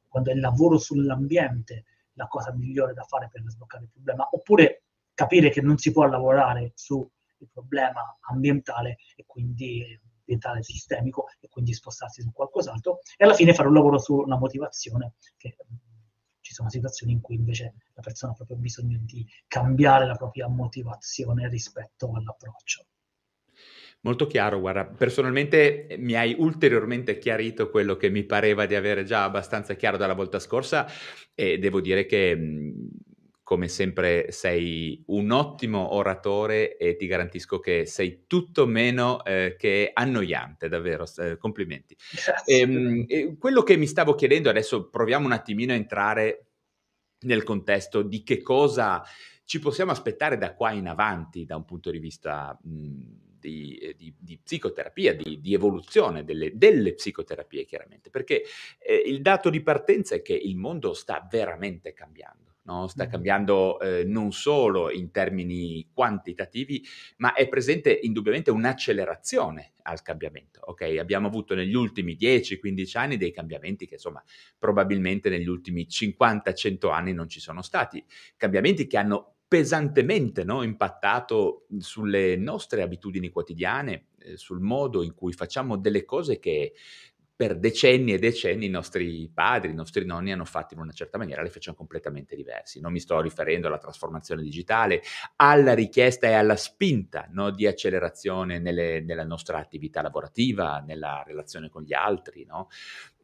quando è il lavoro sull'ambiente la cosa migliore da fare per sbloccare il problema, oppure capire che non si può lavorare su il problema ambientale e quindi ambientale sistemico e quindi spostarsi su qualcos'altro e alla fine fare un lavoro sulla motivazione che ci sono situazioni in cui invece la persona ha proprio bisogno di cambiare la propria motivazione rispetto all'approccio. Molto chiaro, guarda, personalmente mi hai ulteriormente chiarito quello che mi pareva di avere già abbastanza chiaro dalla volta scorsa e devo dire che come sempre sei un ottimo oratore e ti garantisco che sei tutto meno eh, che annoiante, davvero, eh, complimenti. E, ehm, e quello che mi stavo chiedendo, adesso proviamo un attimino a entrare nel contesto di che cosa ci possiamo aspettare da qua in avanti da un punto di vista mh, di, eh, di, di, psicoterapia, di, di evoluzione delle, delle, psicoterapie chiaramente, perché eh, il dato di partenza è che il mondo sta veramente cambiando no? sta cambiando eh, non solo in termini quantitativi, ma è presente indubbiamente un'accelerazione al cambiamento. Okay? Abbiamo avuto negli ultimi 10-15 anni dei cambiamenti che insomma probabilmente negli ultimi 50-100 anni non ci sono stati, cambiamenti che hanno pesantemente no, impattato sulle nostre abitudini quotidiane, eh, sul modo in cui facciamo delle cose che per decenni e decenni i nostri padri, i nostri nonni hanno fatto in una certa maniera, le facciamo completamente diversi. Non mi sto riferendo alla trasformazione digitale, alla richiesta e alla spinta no, di accelerazione nelle, nella nostra attività lavorativa, nella relazione con gli altri. No?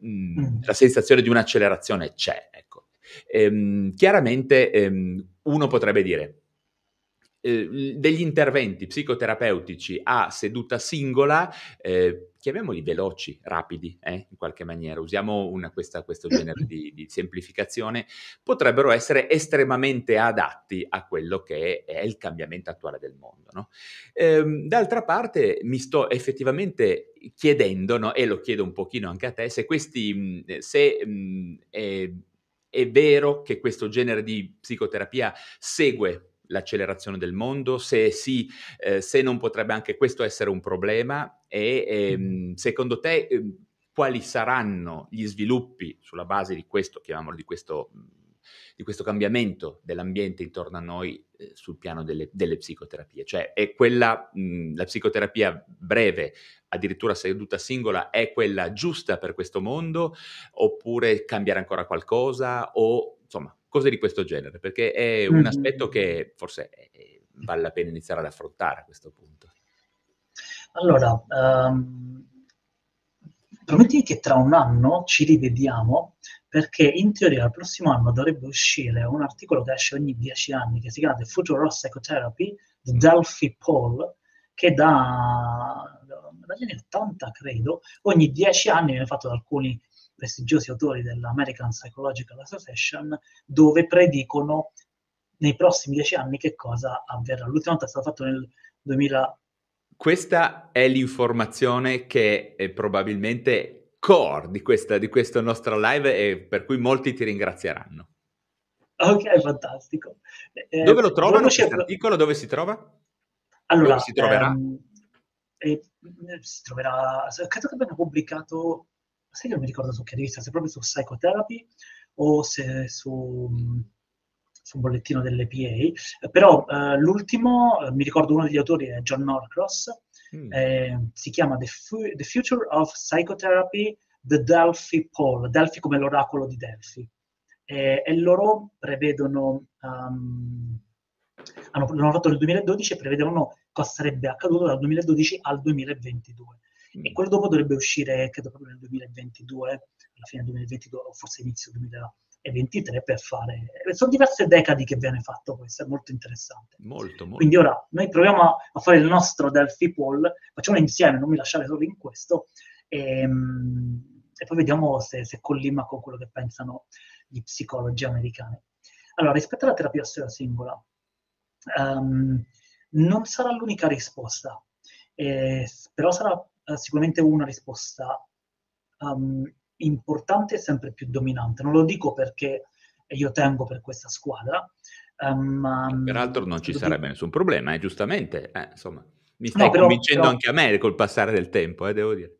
Mm, mm. La sensazione di un'accelerazione c'è. Ecco. Ehm, chiaramente ehm, uno potrebbe dire, eh, degli interventi psicoterapeutici a seduta singola, eh, chiamiamoli veloci, rapidi, eh, in qualche maniera, usiamo una, questa, questo genere di, di, semplificazione, potrebbero essere estremamente adatti a quello che è il cambiamento attuale del mondo. No? Ehm, d'altra parte mi sto effettivamente chiedendo, no, e lo chiedo un pochino anche a te, se questi, se mh, è, è vero che questo genere di psicoterapia segue l'accelerazione del mondo, se sì, eh, se non potrebbe anche questo essere un problema e ehm, secondo te eh, quali saranno gli sviluppi sulla base di questo, chiamiamolo di questo, di questo cambiamento dell'ambiente intorno a noi eh, sul piano delle, delle, psicoterapie? Cioè è quella, mh, la psicoterapia breve, addirittura seduta singola, è quella giusta per questo mondo? Oppure cambiare ancora qualcosa? O insomma cose di questo genere, perché è un mm-hmm. aspetto che forse vale la pena iniziare ad affrontare a questo punto. Allora, um, prometti che tra un anno ci rivediamo perché in teoria il prossimo anno dovrebbe uscire un articolo che esce ogni dieci anni che si chiama The Future of Psychotherapy di Delphi Paul che da, dagli anni 80 credo ogni dieci anni viene fatto da alcuni prestigiosi autori dell'American Psychological Association, dove predicono nei prossimi dieci anni che cosa avverrà. L'ultima volta è stato fatto nel 2000. Questa è l'informazione che è probabilmente core di, questa, di questo nostro live e per cui molti ti ringrazieranno. Ok, fantastico. Eh, Dove lo trovano questo articolo? Dove si trova? Allora, Dove si troverà? Ehm, eh, si troverà, credo che abbiano pubblicato sai che non mi ricordo su che rivista, se proprio su Psychotherapy o se su, su un bollettino dell'EPA, però eh, l'ultimo, eh, mi ricordo uno degli autori è John Norcross, mm. eh, si chiama The, Fu- The, Future of Psychotherapy, The Delphi Poll, Delphi come l'oracolo di Delphi. e loro prevedono, um, hanno, l'hanno fatto nel 2012 e prevedono cosa sarebbe accaduto dal 2012 al 2022 e quello dopo dovrebbe uscire, credo proprio nel 2022, alla fine del 2022 o forse inizio 2023 per fare... Sono diverse decadi che viene fatto questo, è molto interessante. Molto, molto. Quindi ora noi proviamo a, fare il nostro Delphi Poll, facciamolo insieme, non mi lasciare solo in questo, e, ehm, e poi vediamo se, se collima con quello che pensano gli psicologi americani. Allora, rispetto alla terapia singola, um, non sarà l'unica risposta, eh, però sarà eh, sicuramente una risposta um, importante e sempre più dominante. Non lo dico perché io tengo per questa squadra. Um, Peraltro non ci sarebbe che... nessun problema, eh, giustamente. Eh, insomma, mi stai no, però, convincendo però... anche a me col passare del tempo, eh, devo dire.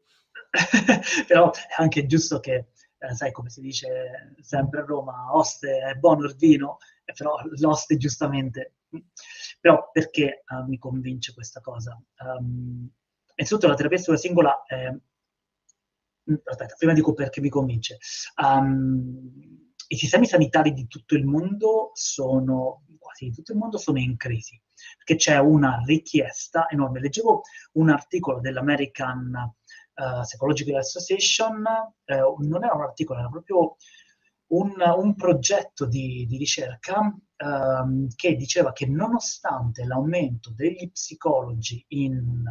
però è anche giusto che, eh, sai come si dice sempre a Roma, oste è buono il vino, eh, però l'oste giustamente... Però perché uh, mi convince questa cosa? Um, Innanzitutto la terapia sulla singola, eh, aspetta, prima dico perché mi convince. Um, I sistemi sanitari di tutto il mondo sono, quasi di tutto il mondo, sono in crisi, perché c'è una richiesta enorme. Leggevo un articolo dell'American uh, Psychological Association, uh, non era un articolo, era proprio un, un progetto di, di ricerca um, che diceva che nonostante l'aumento degli psicologi in...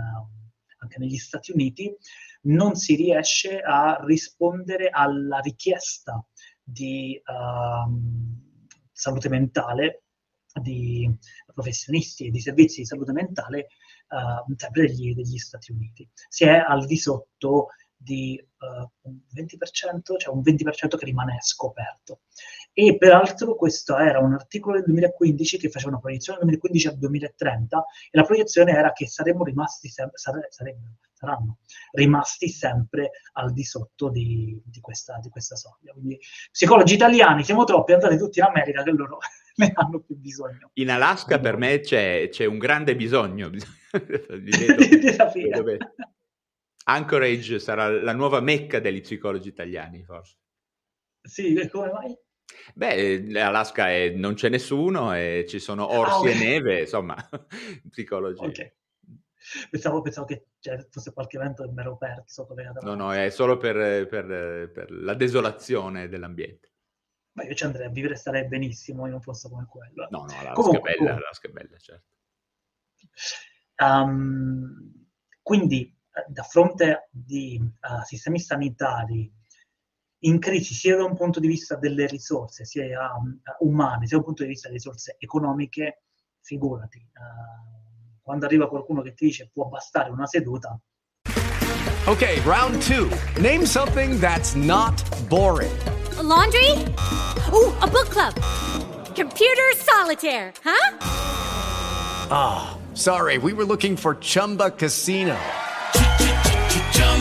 anche negli Stati Uniti, non si riesce a rispondere alla richiesta di uh, salute mentale di professionisti e di servizi di salute mentale uh, sempre degli, degli, Stati Uniti. Si è al di sotto di uh, un 20%, cioè un 20% che rimane scoperto. E peraltro questo era un articolo del 2015 che faceva una proiezione dal 2015 al 2030 e la proiezione era che saremmo rimasti sempre, sare, sarebbero, saranno rimasti sempre al di sotto di, di, questa, di questa soglia. Quindi psicologi italiani siamo troppi, andate tutti in America che loro ne hanno più bisogno. In Alaska per me c'è, c'è un grande bisogno. di vedo, Anchorage sarà la nuova mecca degli psicologi italiani, forse. Sì, come mai? Beh, Alaska è, non c'è nessuno e ci sono ah, orsi ah, okay. e neve, insomma, psicologi. Ok. Pensavo, pensavo che cioè, fosse qualche evento che mi ero perso. No, no, è solo per, per, per, la desolazione dell'ambiente. Ma io ci andrei a vivere, starei benissimo in un posto come quello. No, no, Alaska Comunque, è bella, Alaska è bella, certo. Um, quindi, da fronte di uh, sistemi sanitari in crisi sia da un punto di vista delle risorse, sia um, umane, sia da un punto di vista delle risorse economiche, figurati. Uh, quando arriva qualcuno che ti dice può bastare una seduta. Ok, round two. Name something that's not boring. A laundry? Oh, a book club. Computer solitaire, huh? Ah, oh, sorry, we were looking for Chumba Casino.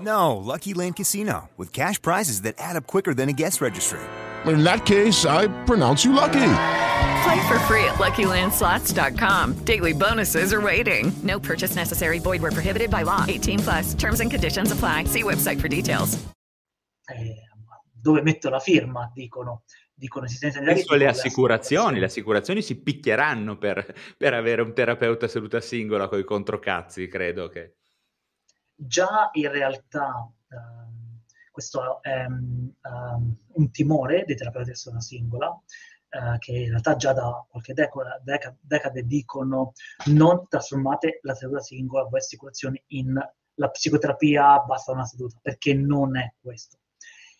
No, Lucky Land Casino, with cash prizes that add up quicker than a guest registry. In that case, I pronounce you lucky. Play for free at LuckyLandSlots.com. Daily bonuses are waiting. No purchase necessary. Void where prohibited by law. 18 plus. Terms and conditions apply. See website for details. Eh, dove metto la firma, dicono. Dicono sistemi sanitari. Penso le assicurazioni, le assicurazioni si picchieranno per, per avere un terapeuta seduta singola con i controcazzi, credo che già in realtà uh, questo è um, un timore dei terapeuti di persona singola, uh, che in realtà già da qualche deca- deca- decade dicono non trasformate la seduta singola, voi assicurazioni, in la psicoterapia basta una seduta, perché non è questo.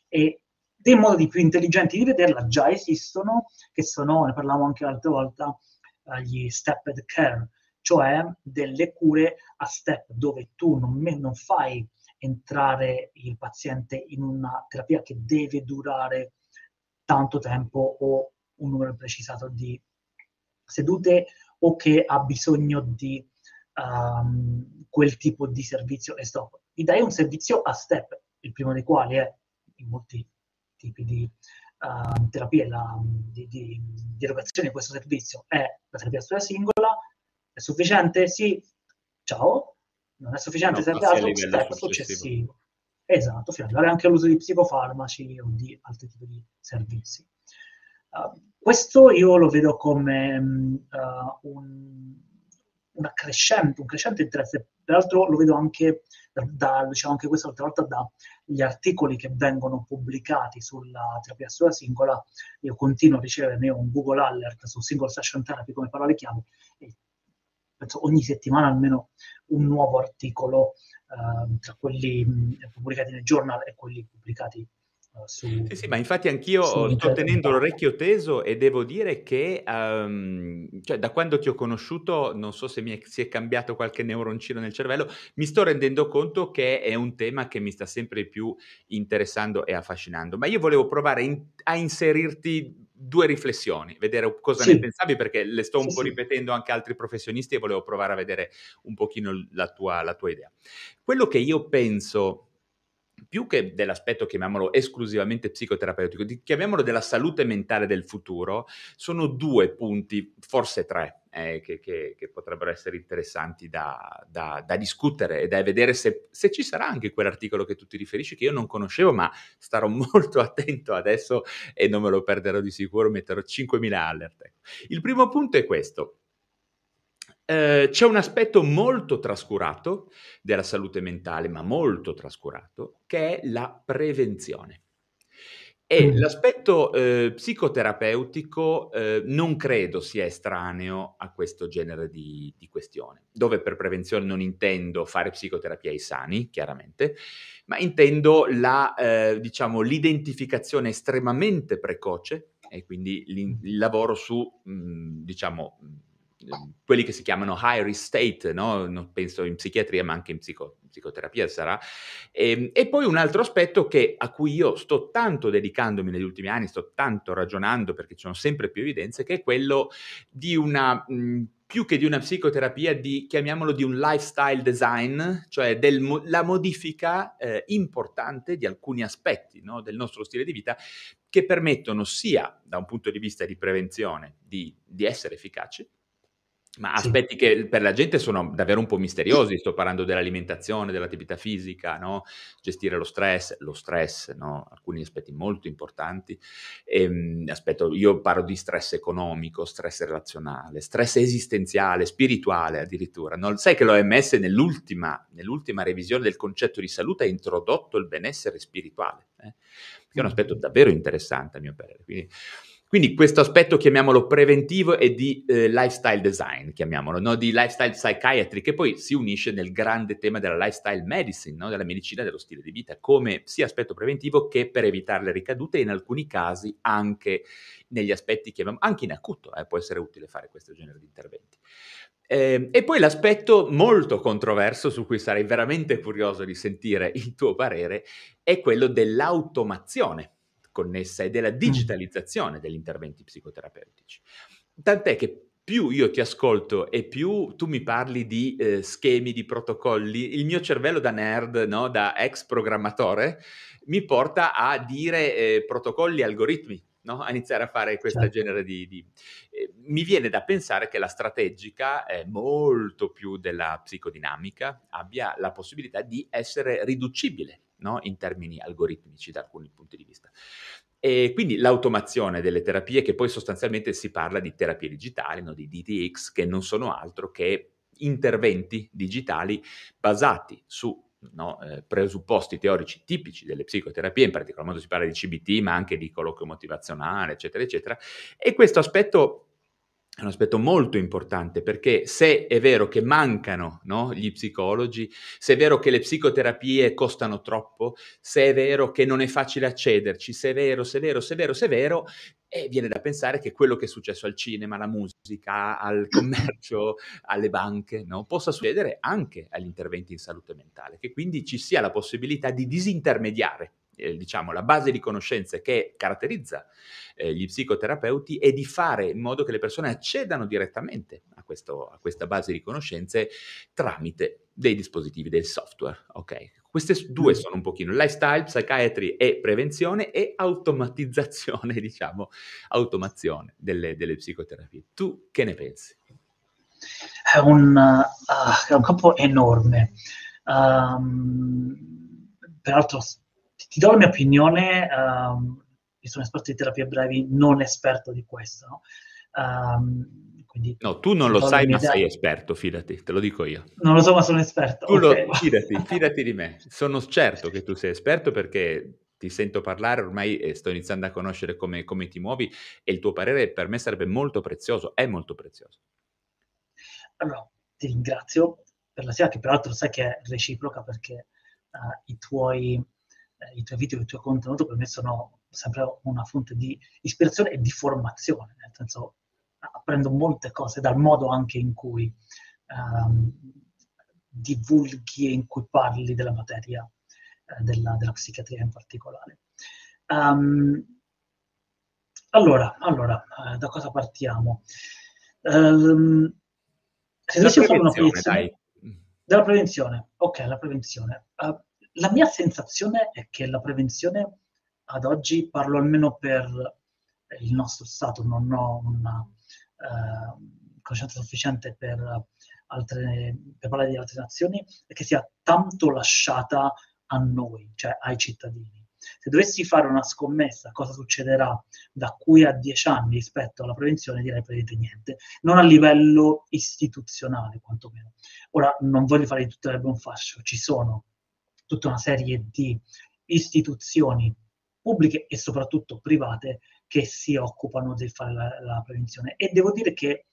E dei modi più intelligenti di vederla già esistono, che sono, ne parlavamo anche l'altra volta, uh, gli stepped care, cioè delle cure a step dove tu non, non fai entrare il paziente in una terapia che deve durare tanto tempo o un numero precisato di sedute o che ha bisogno di um, quel tipo di servizio e stop. Gli dai un servizio a step, il primo dei quali è in molti tipi di uh, terapie la, di, di, di erogazione di questo servizio è la terapia storia singola, è sufficiente? Sì. Ciao. Non è sufficiente? No, serve altro step successivo. successivo. Esatto, arrivare anche all'uso di psicofarmaci o di altri tipi di servizi. Uh, questo io lo vedo come uh, un, un, crescente, un crescente interesse. Peraltro lo vedo anche, da, diciamo anche questa volta dagli articoli che vengono pubblicati sulla terapia sola singola. Io continuo a ricevere un Google Alert su single session therapy come parole chiave e penso ogni settimana almeno un nuovo articolo uh, tra quelli mh, pubblicati nel journal e quelli pubblicati uh, su... Sì, sì, ma infatti anch'io sto tenendo l'orecchio teso e devo dire che um, cioè, da quando ti ho conosciuto, non so se mi è, si è cambiato qualche neuroncino nel cervello, mi sto rendendo conto che è un tema che mi sta sempre più interessando e affascinando. Ma io volevo provare in, a inserirti due riflessioni, vedere cosa sì. ne pensavi, perché le sto un sì, po' ripetendo anche a altri professionisti e volevo provare a vedere un pochino la tua, la tua idea. Quello che io penso, più che dell'aspetto, chiamiamolo esclusivamente psicoterapeutico, chiamiamolo della salute mentale del futuro, sono due punti, forse tre, eh, che, che, che, potrebbero essere interessanti da, da, da discutere e da vedere se, se, ci sarà anche quell'articolo che tu ti riferisci, che io non conoscevo, ma starò molto attento adesso e non me lo perderò di sicuro, metterò 5.000 alert. Ecco. Il primo punto è questo. Eh, c'è un aspetto molto trascurato della salute mentale, ma molto trascurato, che è la prevenzione. E mm. l'aspetto eh, psicoterapeutico eh, non credo sia estraneo a questo genere di, di, questione, dove per prevenzione non intendo fare psicoterapia ai sani, chiaramente, ma intendo la, eh, diciamo, l'identificazione estremamente precoce e quindi il lavoro su, mh, mm, diciamo, quelli che si chiamano high risk state, no? Non penso in psichiatria ma anche in psico, psicoterapia sarà. E, ehm, e, poi un altro aspetto che, a cui io sto tanto dedicandomi negli ultimi anni, sto tanto ragionando perché ci sono sempre più evidenze, che è quello di una... Mh, più che di una psicoterapia, di, chiamiamolo di un lifestyle design, cioè della modifica eh, importante di alcuni aspetti no, del nostro stile di vita che permettono sia da un punto di vista di prevenzione di, di essere efficaci, ma aspetti sì. che per la gente sono davvero un po' misteriosi, sto parlando dell'alimentazione, dell'attività fisica, no? gestire lo stress, lo stress, no? alcuni aspetti molto importanti. E, ehm, aspetto, io parlo di stress economico, stress relazionale, stress esistenziale, spirituale addirittura. No? Sai che l'OMS nell'ultima, nell'ultima revisione del concetto di salute ha introdotto il benessere spirituale, eh? che è un aspetto davvero interessante a mio parere. Quindi, quindi questo aspetto, chiamiamolo preventivo, e di eh, lifestyle design, chiamiamolo, no? di lifestyle psychiatry, che poi si unisce nel grande tema della lifestyle medicine, no? della medicina dello stile di vita, come sia aspetto preventivo che per evitare le ricadute e in alcuni casi anche negli aspetti che anche in acuto eh, può essere utile fare questo genere di interventi. Eh, e poi l'aspetto molto controverso su cui sarei veramente curioso di sentire il tuo parere è quello dell'automazione connessa e della digitalizzazione degli interventi psicoterapeutici. Tant'è che più io ti ascolto e più tu mi parli di eh, schemi, di protocolli, il mio cervello da nerd, no? da ex programmatore, mi porta a dire eh, protocolli, algoritmi, no? a iniziare a fare questo certo. genere di... di eh, mi viene da pensare che la strategica, eh, molto più della psicodinamica, abbia la possibilità di essere riducibile no? in termini algoritmici da alcuni punti di vista. E quindi l'automazione delle terapie, che poi sostanzialmente si parla di terapie digitali, no? di DTX, che non sono altro che interventi digitali basati su no, eh, presupposti teorici tipici delle psicoterapie, in particolar modo si parla di CBT, ma anche di colloquio motivazionale, eccetera, eccetera. E questo aspetto è un aspetto molto importante perché se è vero che mancano no, gli psicologi, se è vero che le psicoterapie costano troppo, se è vero che non è facile accederci, se è vero, se è vero, se è vero, se è vero, e viene da pensare che quello che è successo al cinema, alla musica, al commercio, alle banche, no, possa succedere anche agli interventi in salute mentale, che quindi ci sia la possibilità di disintermediare eh, diciamo, la base di conoscenze che caratterizza eh, gli psicoterapeuti e di fare in modo che le persone accedano direttamente a, questo, a questa base di conoscenze tramite dei dispositivi, del software. Ok, queste due mm. sono un pochino lifestyle, psychiatry e prevenzione e automatizzazione, diciamo, automazione delle, delle psicoterapie. Tu che ne pensi? È un, uh, è un campo enorme. Um, peraltro ti do la mia opinione, um, io sono esperto di terapie brevi, non esperto di questo. No? Um, quindi, no, tu non lo sai, ma idea. sei esperto, fidati, te lo dico io. Non lo so, ma sono esperto. Tu okay. lo, fidati, fidati di me. Sono certo che tu sei esperto perché ti sento parlare ormai sto iniziando a conoscere come, come ti muovi e il tuo parere per me sarebbe molto prezioso, è molto prezioso. Allora, ti ringrazio per la sia, che peraltro sai che è reciproca perché uh, i tuoi eh, i tuoi video, il tuo contenuto per me sono sempre una fonte di ispirazione e di formazione, nel senso apprendo molte cose dal modo anche in cui um, divulghi e in cui parli della materia eh, della, della, psichiatria in particolare. Um, allora, allora eh, da cosa partiamo? Um, se dovessi fare una prevenzione, della prevenzione, ok, la prevenzione. Uh, la mia sensazione è che la prevenzione ad oggi, parlo almeno per il nostro Stato, non ho una eh, conoscenza sufficiente per, altre, per parlare di altre nazioni, è che sia tanto lasciata a noi, cioè ai cittadini. Se dovessi fare una scommessa cosa succederà da qui a dieci anni rispetto alla prevenzione, direi praticamente niente, non a livello istituzionale quantomeno. Ora non voglio fare di tutte le buon fascio, ci sono tutta una serie di istituzioni pubbliche e soprattutto private che si occupano di fare la, la prevenzione. E devo dire che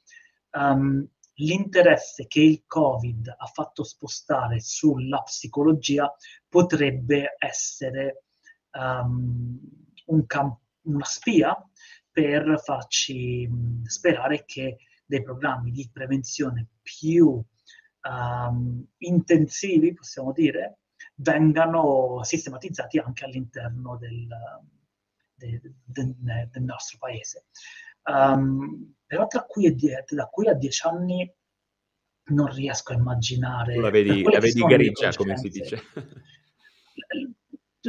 um, l'interesse che il Covid ha fatto spostare sulla psicologia potrebbe essere um, un camp- una spia per farci sperare che dei programmi di prevenzione più um, intensivi, possiamo dire, vengano sistematizzati anche all'interno del, de, de, de, del nostro paese. Um, però tra qui die- da qui a dieci anni non riesco a immaginare... La vedi, la vedi grigia, come si dice.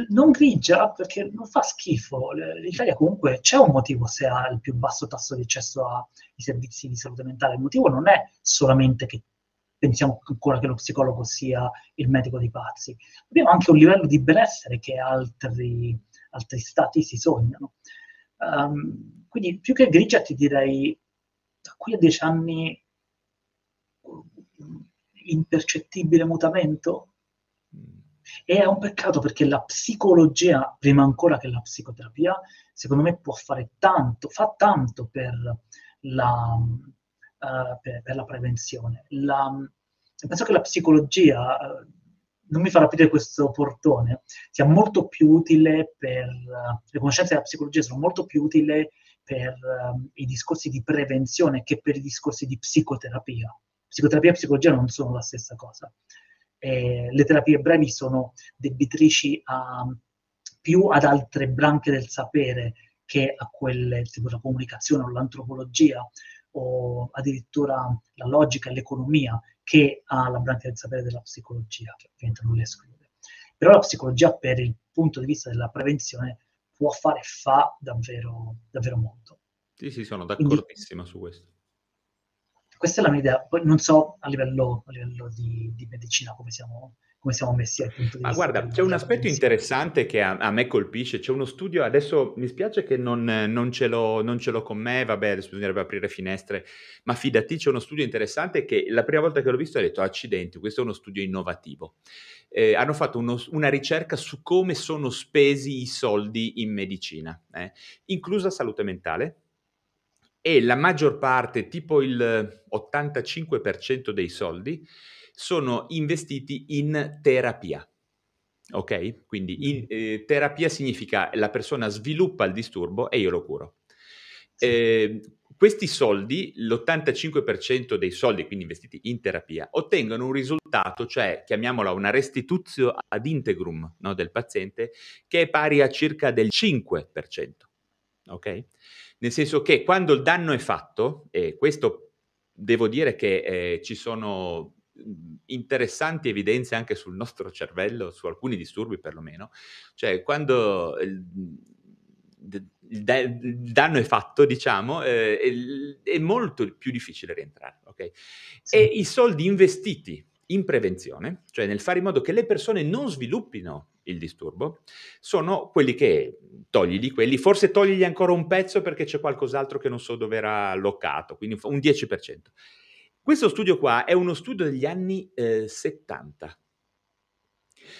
non grigia perché non fa schifo. L'Italia comunque c'è un motivo se ha il più basso tasso di accesso ai servizi di salute mentale. Il motivo non è solamente che pensiamo ancora che lo psicologo sia il medico dei pazzi. Abbiamo anche un livello di benessere che altri, altri stati si sognano. Um, quindi più che grigia ti direi da qui a dieci anni impercettibile mutamento e è un peccato perché la psicologia, prima ancora che la psicoterapia, secondo me può fare tanto, fa tanto per la, uh, per, per la prevenzione. La, penso che la psicologia, uh, non mi farà aprire questo portone, sia molto più utile per, uh, le conoscenze della psicologia sono molto più utili per i discorsi di prevenzione che per i discorsi di psicoterapia. Psicoterapia e psicologia non sono la stessa cosa eh, le terapie brevi sono debitrici a, più ad altre branche del sapere che a quelle tipo la comunicazione o l'antropologia o addirittura la logica e l'economia che alla branca del sapere della psicologia, che ovviamente non le esclude. Però la psicologia per il punto di vista della prevenzione può fare e fa davvero, davvero molto. Sì, sì, sono d'accordissimo Quindi, su questo questa è la mia idea. Poi non so a livello, a livello di, di, medicina come siamo, come siamo messi al punto di Ma vista. guarda, c'è un aspetto interessante che a, a, me colpisce. C'è uno studio, adesso mi spiace che non, non, ce l'ho, non, ce l'ho, con me, vabbè, adesso bisognerebbe aprire finestre, ma fidati, c'è uno studio interessante che la prima volta che l'ho visto ho detto, accidenti, questo è uno studio innovativo. Eh, hanno fatto uno, una ricerca su come sono spesi i soldi in medicina, eh, inclusa salute mentale, e la maggior parte, tipo il 85% dei soldi, sono investiti in terapia. Ok? Quindi in, eh, terapia significa la persona sviluppa il disturbo e io lo curo. Eh, questi soldi, l'85% dei soldi quindi investiti in terapia, ottengono un risultato, cioè chiamiamola una restituzio ad integrum no, del paziente, che è pari a circa del 5%. Ok? nel senso che quando il danno è fatto, e questo devo dire che eh, ci sono interessanti evidenze anche sul nostro cervello, su alcuni disturbi perlomeno, cioè quando il, il, il danno è fatto, diciamo, eh, è, è, molto più difficile rientrare, ok? Sì. E i soldi investiti in prevenzione, cioè nel fare in modo che le persone non sviluppino il disturbo, sono quelli che togli quelli, forse togli ancora un pezzo perché c'è qualcos'altro che non so dove era allocato, quindi un 10%. Questo studio qua è uno studio degli anni eh, 70.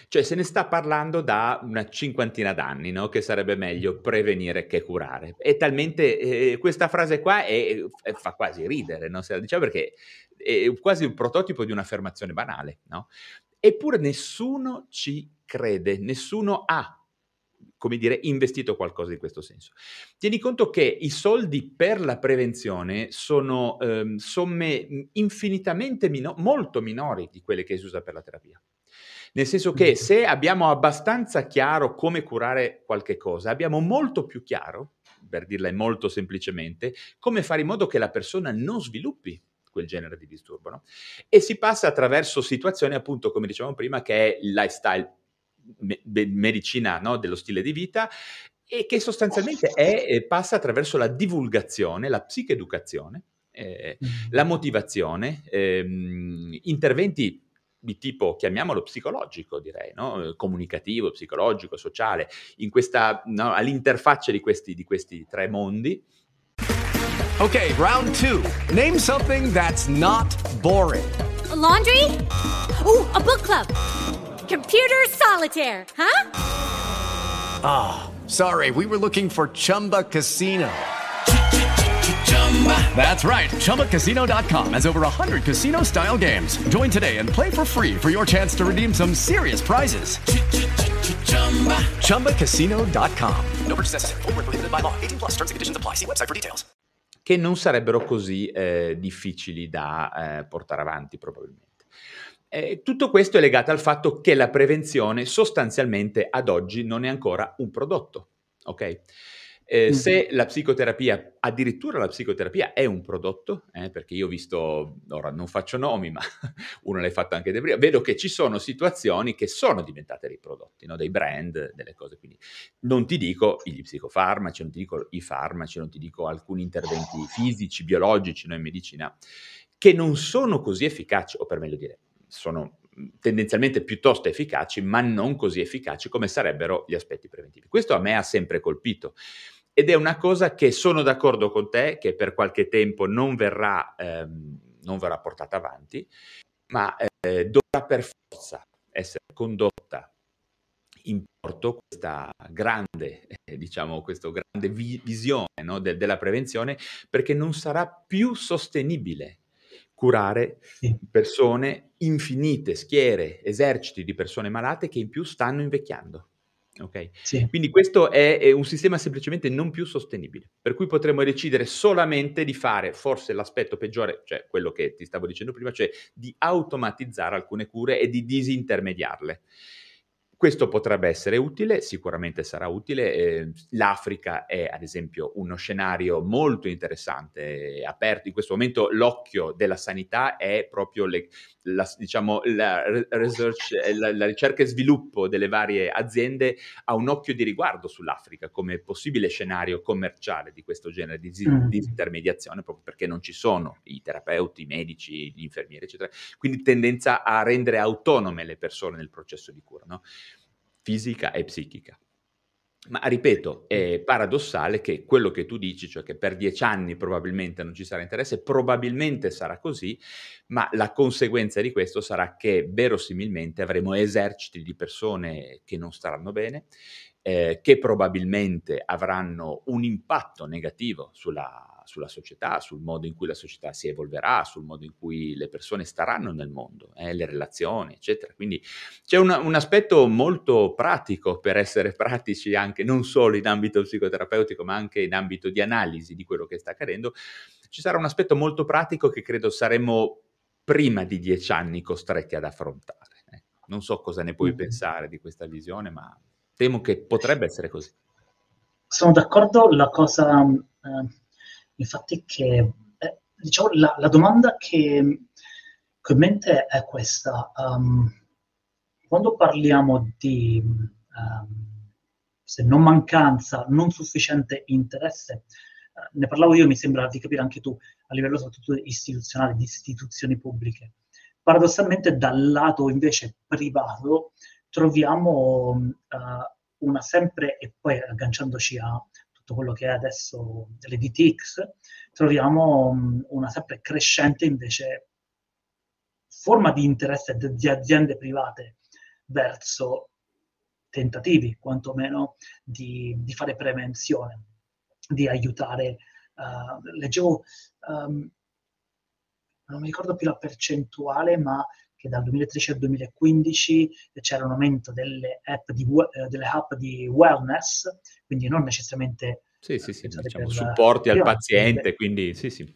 Cioè se ne sta parlando da una cinquantina d'anni, no? che sarebbe meglio prevenire che curare. È talmente, eh, questa frase qua è, è, fa quasi ridere, no? se la diciamo perché è quasi un prototipo di un'affermazione banale. No? Eppure nessuno ci crede, nessuno ha come dire, investito qualcosa in questo senso. Tieni conto che i soldi per la prevenzione sono ehm, somme infinitamente mino- molto minori di quelle che si usa per la terapia. Nel senso che se abbiamo abbastanza chiaro come curare qualche cosa, abbiamo molto più chiaro, per dirla molto semplicemente, come fare in modo che la persona non sviluppi quel genere di disturbo. No? E si passa attraverso situazioni, appunto, come dicevamo prima, che è il lifestyle me- medicina no? dello stile di vita e che sostanzialmente è, passa attraverso la divulgazione, la psicheducazione, eh, mm-hmm. la motivazione, ehm, interventi di tipo, chiamiamolo psicologico, direi, no? comunicativo, psicologico, sociale, in questa, no? all'interfaccia di questi, di questi tre mondi. Ok, round two. Name something that's not boring. A laundry? Oh, a book club. Computer solitaire, huh? Ah, oh, sorry, we were looking for Chumba Casino. That's right. ChumbaCasino.com has over 100 casino style games. Join today and play for free for your chance to redeem some serious prizes. ChumbaCasino.com. No purchase necessary. Forward, prohibited by law. 18 plus terms and conditions apply. See website for details. Che non sarebbero così eh, difficili da eh, portare avanti, probabilmente. Eh, tutto questo è legato al fatto che la prevenzione sostanzialmente ad oggi non è ancora un prodotto, ok? Eh, mm. Se la psicoterapia, addirittura la psicoterapia è un prodotto, eh, perché io ho visto, ora non faccio nomi, ma uno l'hai fatto anche prima, vedo che ci sono situazioni che sono diventate dei prodotti, no? dei brand, delle cose. Quindi non ti dico gli psicofarmaci, non ti dico i farmaci, non ti dico alcuni interventi fisici, biologici, no? in medicina, che non sono così efficaci, o per meglio dire, sono tendenzialmente piuttosto efficaci, ma non così efficaci come sarebbero gli aspetti preventivi. Questo a me ha sempre colpito. Ed è una cosa che sono d'accordo con te, che per qualche tempo non verrà, ehm, non verrà portata avanti, ma eh, dovrà per forza essere condotta in porto questa grande, eh, diciamo, questa grande vi- visione no, de- della prevenzione, perché non sarà più sostenibile curare persone, infinite schiere, eserciti di persone malate che in più stanno invecchiando. Okay? Sì. Quindi questo è, è, un sistema semplicemente non più sostenibile, per cui potremmo decidere solamente di fare forse l'aspetto peggiore, cioè quello che ti stavo dicendo prima, cioè di automatizzare alcune cure e di disintermediarle. Questo potrebbe essere utile, sicuramente sarà utile. Eh, L'Africa è ad esempio uno scenario molto interessante, aperto. In questo momento l'occhio della sanità è proprio le, la, diciamo, la, research, la, la, ricerca e sviluppo delle varie aziende ha un occhio di riguardo sull'Africa come possibile scenario commerciale di questo genere di mm. disintermediazione, proprio perché non ci sono i terapeuti, i medici, gli infermieri, eccetera. Quindi tendenza a rendere autonome le persone nel processo di cura. No? fisica e psichica. Ma ripeto, è paradossale che quello che tu dici, cioè che per dieci anni probabilmente non ci sarà interesse, probabilmente sarà così, ma la conseguenza di questo sarà che verosimilmente avremo eserciti di persone che non staranno bene, eh, che probabilmente avranno un impatto negativo sulla sulla società, sul modo in cui la società si evolverà, sul modo in cui le persone staranno nel mondo, eh, le relazioni, eccetera. Quindi c'è una, un aspetto molto pratico per essere pratici anche non solo in ambito psicoterapeutico, ma anche in ambito di analisi di quello che sta accadendo. Ci sarà un aspetto molto pratico che credo saremo prima di dieci anni costretti ad affrontare. Eh. Non so cosa ne puoi mm-hmm. pensare di questa visione, ma temo che potrebbe essere così. Sono d'accordo, la cosa eh, Infatti che, eh, diciamo, la, la, domanda che, che, ho in mente è questa. Um, quando parliamo di, um, se non mancanza, non sufficiente interesse, uh, ne parlavo io, mi sembra di capire anche tu, a livello soprattutto istituzionale, di istituzioni pubbliche. Paradossalmente dal lato invece privato troviamo uh, una sempre, e poi agganciandoci a tutto quello che è adesso le DTX, troviamo um, una sempre crescente invece forma di interesse di aziende private verso tentativi, quantomeno, di, di fare prevenzione, di aiutare. Uh, leggevo, um, non mi ricordo più la percentuale, ma che dal 2013 al 2015 c'era un aumento delle app di, eh, delle app di wellness, quindi non necessariamente... Sì, sì, sì, diciamo, supporti al paziente, quindi sì, sì.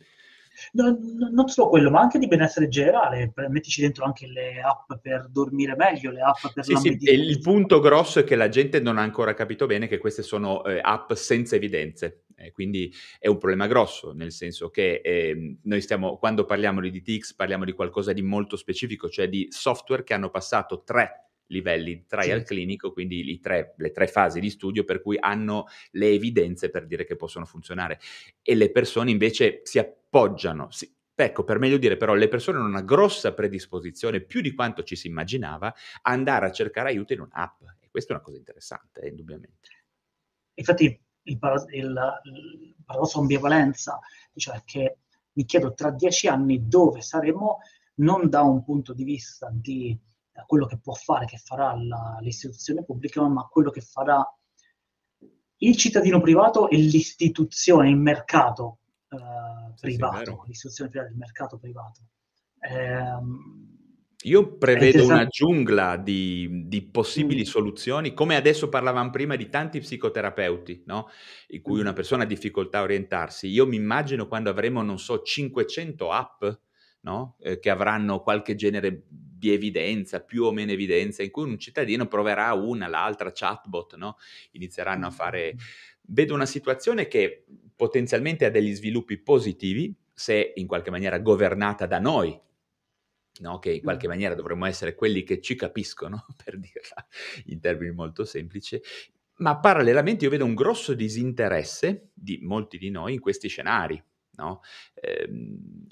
No, no, non solo quello, ma anche di benessere generale. Mettici dentro anche le app per dormire meglio, le app per sì, la sì, Il punto grosso è che la gente non ha ancora capito bene che queste sono eh, app senza evidenze. Eh, quindi è un problema grosso, nel senso che eh, noi stiamo, quando parliamo di DTX, parliamo di qualcosa di molto specifico, cioè di software che hanno passato tre livelli di trial sì. clinico, quindi tre, le tre fasi di studio per cui hanno le evidenze per dire che possono funzionare. E le persone invece si appoggiano, si, Ecco, per meglio dire, però, le persone hanno una grossa predisposizione, più di quanto ci si immaginava, a andare a cercare aiuto in un'app. E questa è una cosa interessante, eh, indubbiamente. Infatti, il, il, il paradosso ambivalenza, cioè che mi chiedo tra dieci anni dove saremo, non da un punto di vista di eh, quello che può fare, che farà la, l'istituzione pubblica, ma quello che farà il cittadino privato e l'istituzione, il mercato eh, privato, sì, l'istituzione privata, il mercato privato. Eh, io prevedo una giungla di, di possibili mm. soluzioni, come adesso parlavamo prima di tanti psicoterapeuti, no? in cui una persona ha difficoltà a orientarsi. Io mi immagino quando avremo, non so, 500 app no? eh, che avranno qualche genere di evidenza, più o meno evidenza, in cui un cittadino proverà una, l'altra chatbot, no? inizieranno a fare... Vedo una situazione che potenzialmente ha degli sviluppi positivi se in qualche maniera governata da noi, no? che in qualche maniera dovremmo essere quelli che ci capiscono, per dirla in termini molto semplici, ma parallelamente io vedo un grosso disinteresse di molti di noi in questi scenari. No? Eh,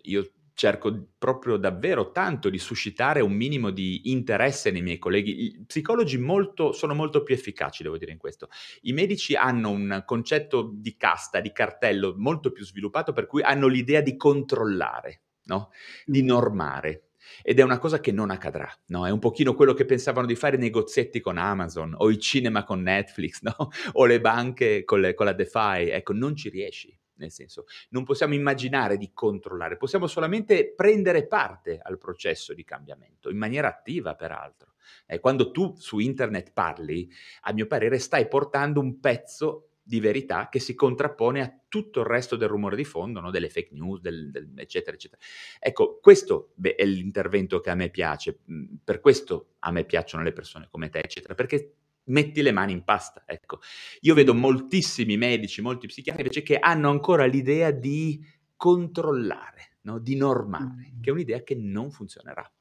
io cerco proprio davvero tanto di suscitare un minimo di interesse nei miei colleghi. I psicologi molto, sono molto più efficaci, devo dire, in questo. I medici hanno un concetto di casta, di cartello molto più sviluppato, per cui hanno l'idea di controllare, no? di normare. Ed è una cosa che non accadrà, no? È un pochino quello che pensavano di fare i negozietti con Amazon, o i cinema con Netflix, no? O le banche con, le, con la DeFi. Ecco, non ci riesci nel senso non possiamo immaginare di controllare, possiamo solamente prendere parte al processo di cambiamento, in maniera attiva peraltro. Eh, quando tu su internet parli, a mio parere stai portando un pezzo di verità che si contrappone a tutto il resto del rumore di fondo, no? delle fake news, del, del, eccetera, eccetera. Ecco, questo beh, è l'intervento che a me piace, per questo a me piacciono le persone come te, eccetera, perché metti le mani in pasta. Ecco, io vedo moltissimi medici, molti psichiatri invece che hanno ancora l'idea di controllare, no? di normare, che è un'idea che non funzionerà.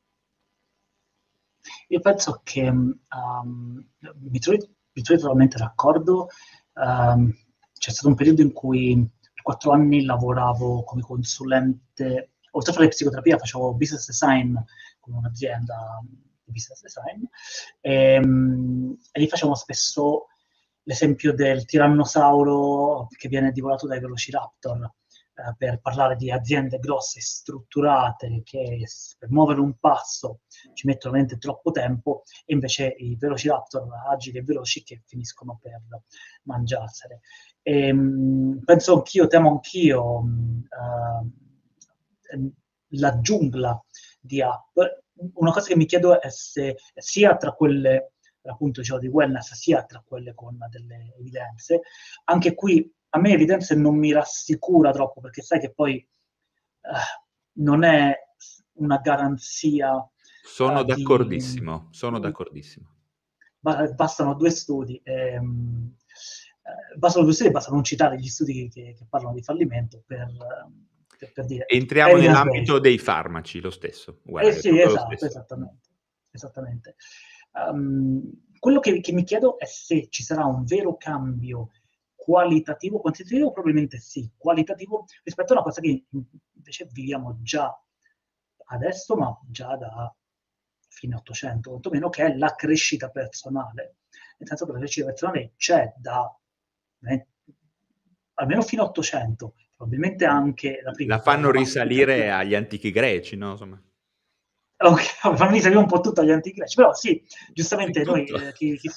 Io penso che um, mi, trovi, mi, trovi, totalmente d'accordo. Um, c'è stato un periodo in cui per quattro anni lavoravo come consulente, oltre a fare psicoterapia, facevo business design con un'azienda di business design, e, ehm, e lì facciamo spesso l'esempio del tirannosauro che viene divorato dai velociraptor, eh, per parlare di aziende grosse, strutturate, che per muovere un passo ci mettono veramente troppo tempo, e invece i velociraptor agili e veloci che finiscono per mangiarsene. E, ehm, penso anch'io, temo anch'io, uh, la giungla di app una cosa che mi chiedo è se sia tra quelle appunto diciamo, di wellness, sia tra quelle con delle evidenze, anche qui a me evidenze non mi rassicura troppo perché sai che poi eh, non è una garanzia. Sono uh, d'accordissimo, di... sono d'accordissimo. Bastano due studi. Ehm, eh, bastano due studi, basta non citare gli studi che, che parlano di fallimento per, per, per dire... Entriamo nell'ambito dei farmaci, lo stesso. Guarda, eh sì, esatto, stesso. esattamente. esattamente. Um, quello che, che, mi chiedo è se ci sarà un vero cambio qualitativo, quantitativo probabilmente sì, qualitativo rispetto a una cosa che invece viviamo già adesso, ma già da fine 800, quantomeno, che è la crescita personale. Nel senso che la crescita personale c'è da eh, almeno fino a 800, probabilmente anche la prima. La fanno risalire agli antichi greci, no? Insomma. Okay, fanno risalire un po' tutto agli antichi greci, però sì, giustamente noi, eh, chi, chi,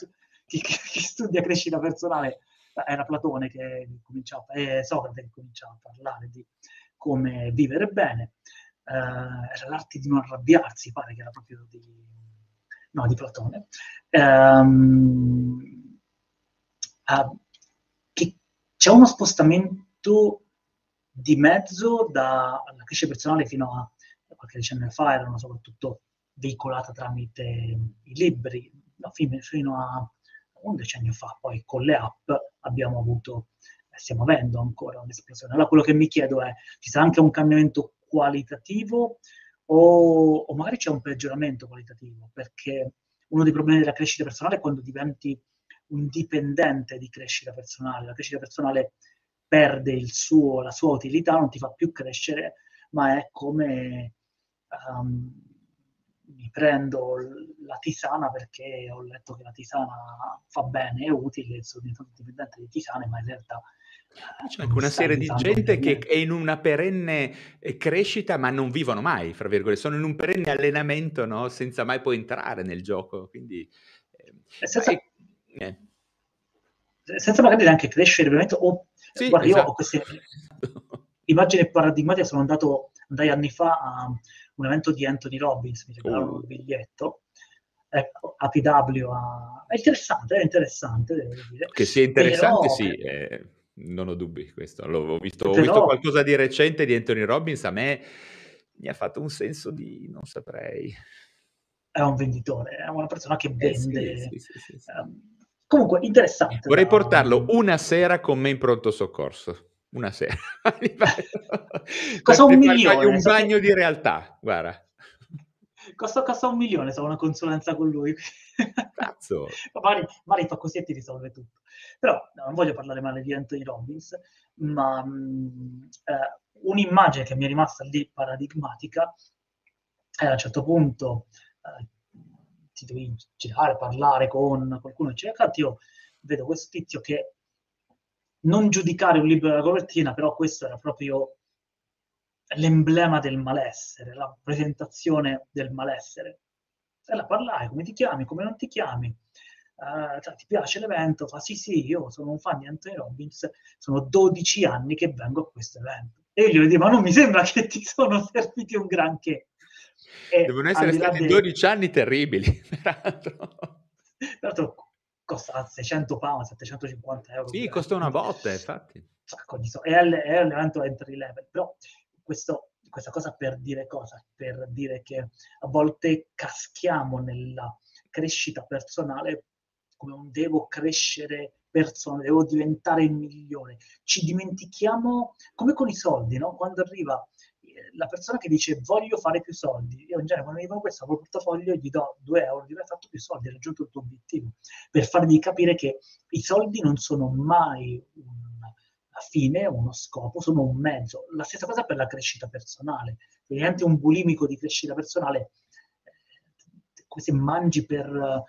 chi, chi, studia crescita personale, era Platone che cominciava, eh, Socrate che cominciava a parlare di come vivere bene, eh, era l'arte di non arrabbiarsi, pare che era proprio di, no, di Platone. Um, uh, c'è uno spostamento di mezzo dalla crescita personale fino a qualche decennio fa, erano soprattutto veicolate tramite i libri, no, fino a un decennio fa, poi con le app abbiamo avuto, stiamo avendo ancora un'esplosione. Allora quello che mi chiedo è, ci sarà anche un cambiamento qualitativo o, o magari c'è un peggioramento qualitativo? Perché uno dei problemi della crescita personale è quando diventi un dipendente di crescita personale. La crescita personale perde suo, la sua utilità, non ti fa più crescere, ma è come um, mi prendo la tisana perché ho letto che la tisana fa bene, è utile, sono diventato dipendente di tisane, ma in realtà eh, c'è anche una serie di gente che è in una perenne eh, crescita, ma non vivono mai, fra virgolette, sono in un perenne allenamento, no? senza mai poi entrare nel gioco. Quindi, eh, senza, eh. senza magari neanche crescere veramente, o sì, guarda, esatto. io ho queste immagini paradigmatiche, sono andato, andai anni fa a un evento di Anthony Robbins, mi regalarono oh. un biglietto, ecco, APW, a... è interessante, è interessante, devo dire. Che sia interessante, Però... sì, eh, non ho dubbi questo. Allora, ho, visto, Però... ho visto qualcosa di recente di Anthony Robbins, a me mi ha fatto un senso di, non saprei, è un venditore, è una persona che vende. Eh sì, sì, sì, um, comunque, interessante. Vorrei da- portarlo una sera con me in pronto soccorso. Una sera. Costa un milione, un bagno di realtà, guarda. Costa, costa un milione se ho una consulenza con lui. Cazzo. magari, magari fa così e ti risolve tutto. Però no, non voglio parlare male di Anthony Robbins, ma mh, eh, un'immagine che mi è rimasta lì paradigmatica è a un certo punto eh, ti devi girare, parlare con qualcuno, eccetera. Io vedo questo tizio che non giudicare un libro dalla copertina, però questo era proprio l'emblema del malessere, la presentazione del malessere. E la parlai, come ti chiami, come non ti chiami, cioè, ti piace l'evento? Fa sì sì, io sono un fan di Anthony Robbins, sono 12 anni che vengo a questo evento. E io gli dico, ma non mi sembra che ti sono serviti un granché. E Devono essere stati dei- 12 anni terribili, peraltro. Tra l'altro costa 600 pound, 750 euro. Sì, costa una botta, infatti. È, è l'evento entry level, però questo- questa cosa per dire cosa? Per dire che a volte caschiamo nella crescita personale come un devo crescere persona, devo diventare il migliore. Ci dimentichiamo, come con i soldi, no? Quando arriva la persona che dice voglio fare più soldi, io in genere quando mi dicono questo il portafoglio gli do 2 euro, gli hai fatto più soldi, hai raggiunto il tuo obiettivo, per fargli capire che i soldi non sono mai una fine, uno scopo, sono un mezzo. La stessa cosa per la crescita personale. Diventi un bulimico di crescita personale, eh, come se mangi per,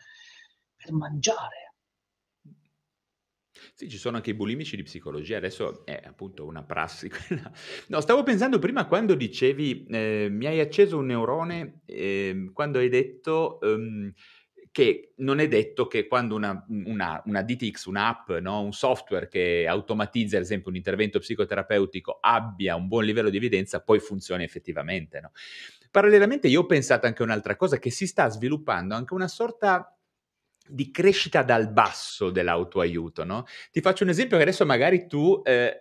per mangiare. Sì, ci sono anche i bulimici di psicologia, adesso è appunto una prassi. quella. No, stavo pensando prima quando dicevi, eh, mi hai acceso un neurone, ehm, quando hai detto ehm, che non è detto che quando una, una, una DTX, un'app, no, un software che automatizza ad esempio un intervento psicoterapeutico abbia un buon livello di evidenza, poi funzioni effettivamente. No? Parallelamente io ho pensato anche a un'altra cosa, che si sta sviluppando anche una sorta di crescita dal basso dell'autoaiuto, no? Ti faccio un esempio che adesso magari tu eh,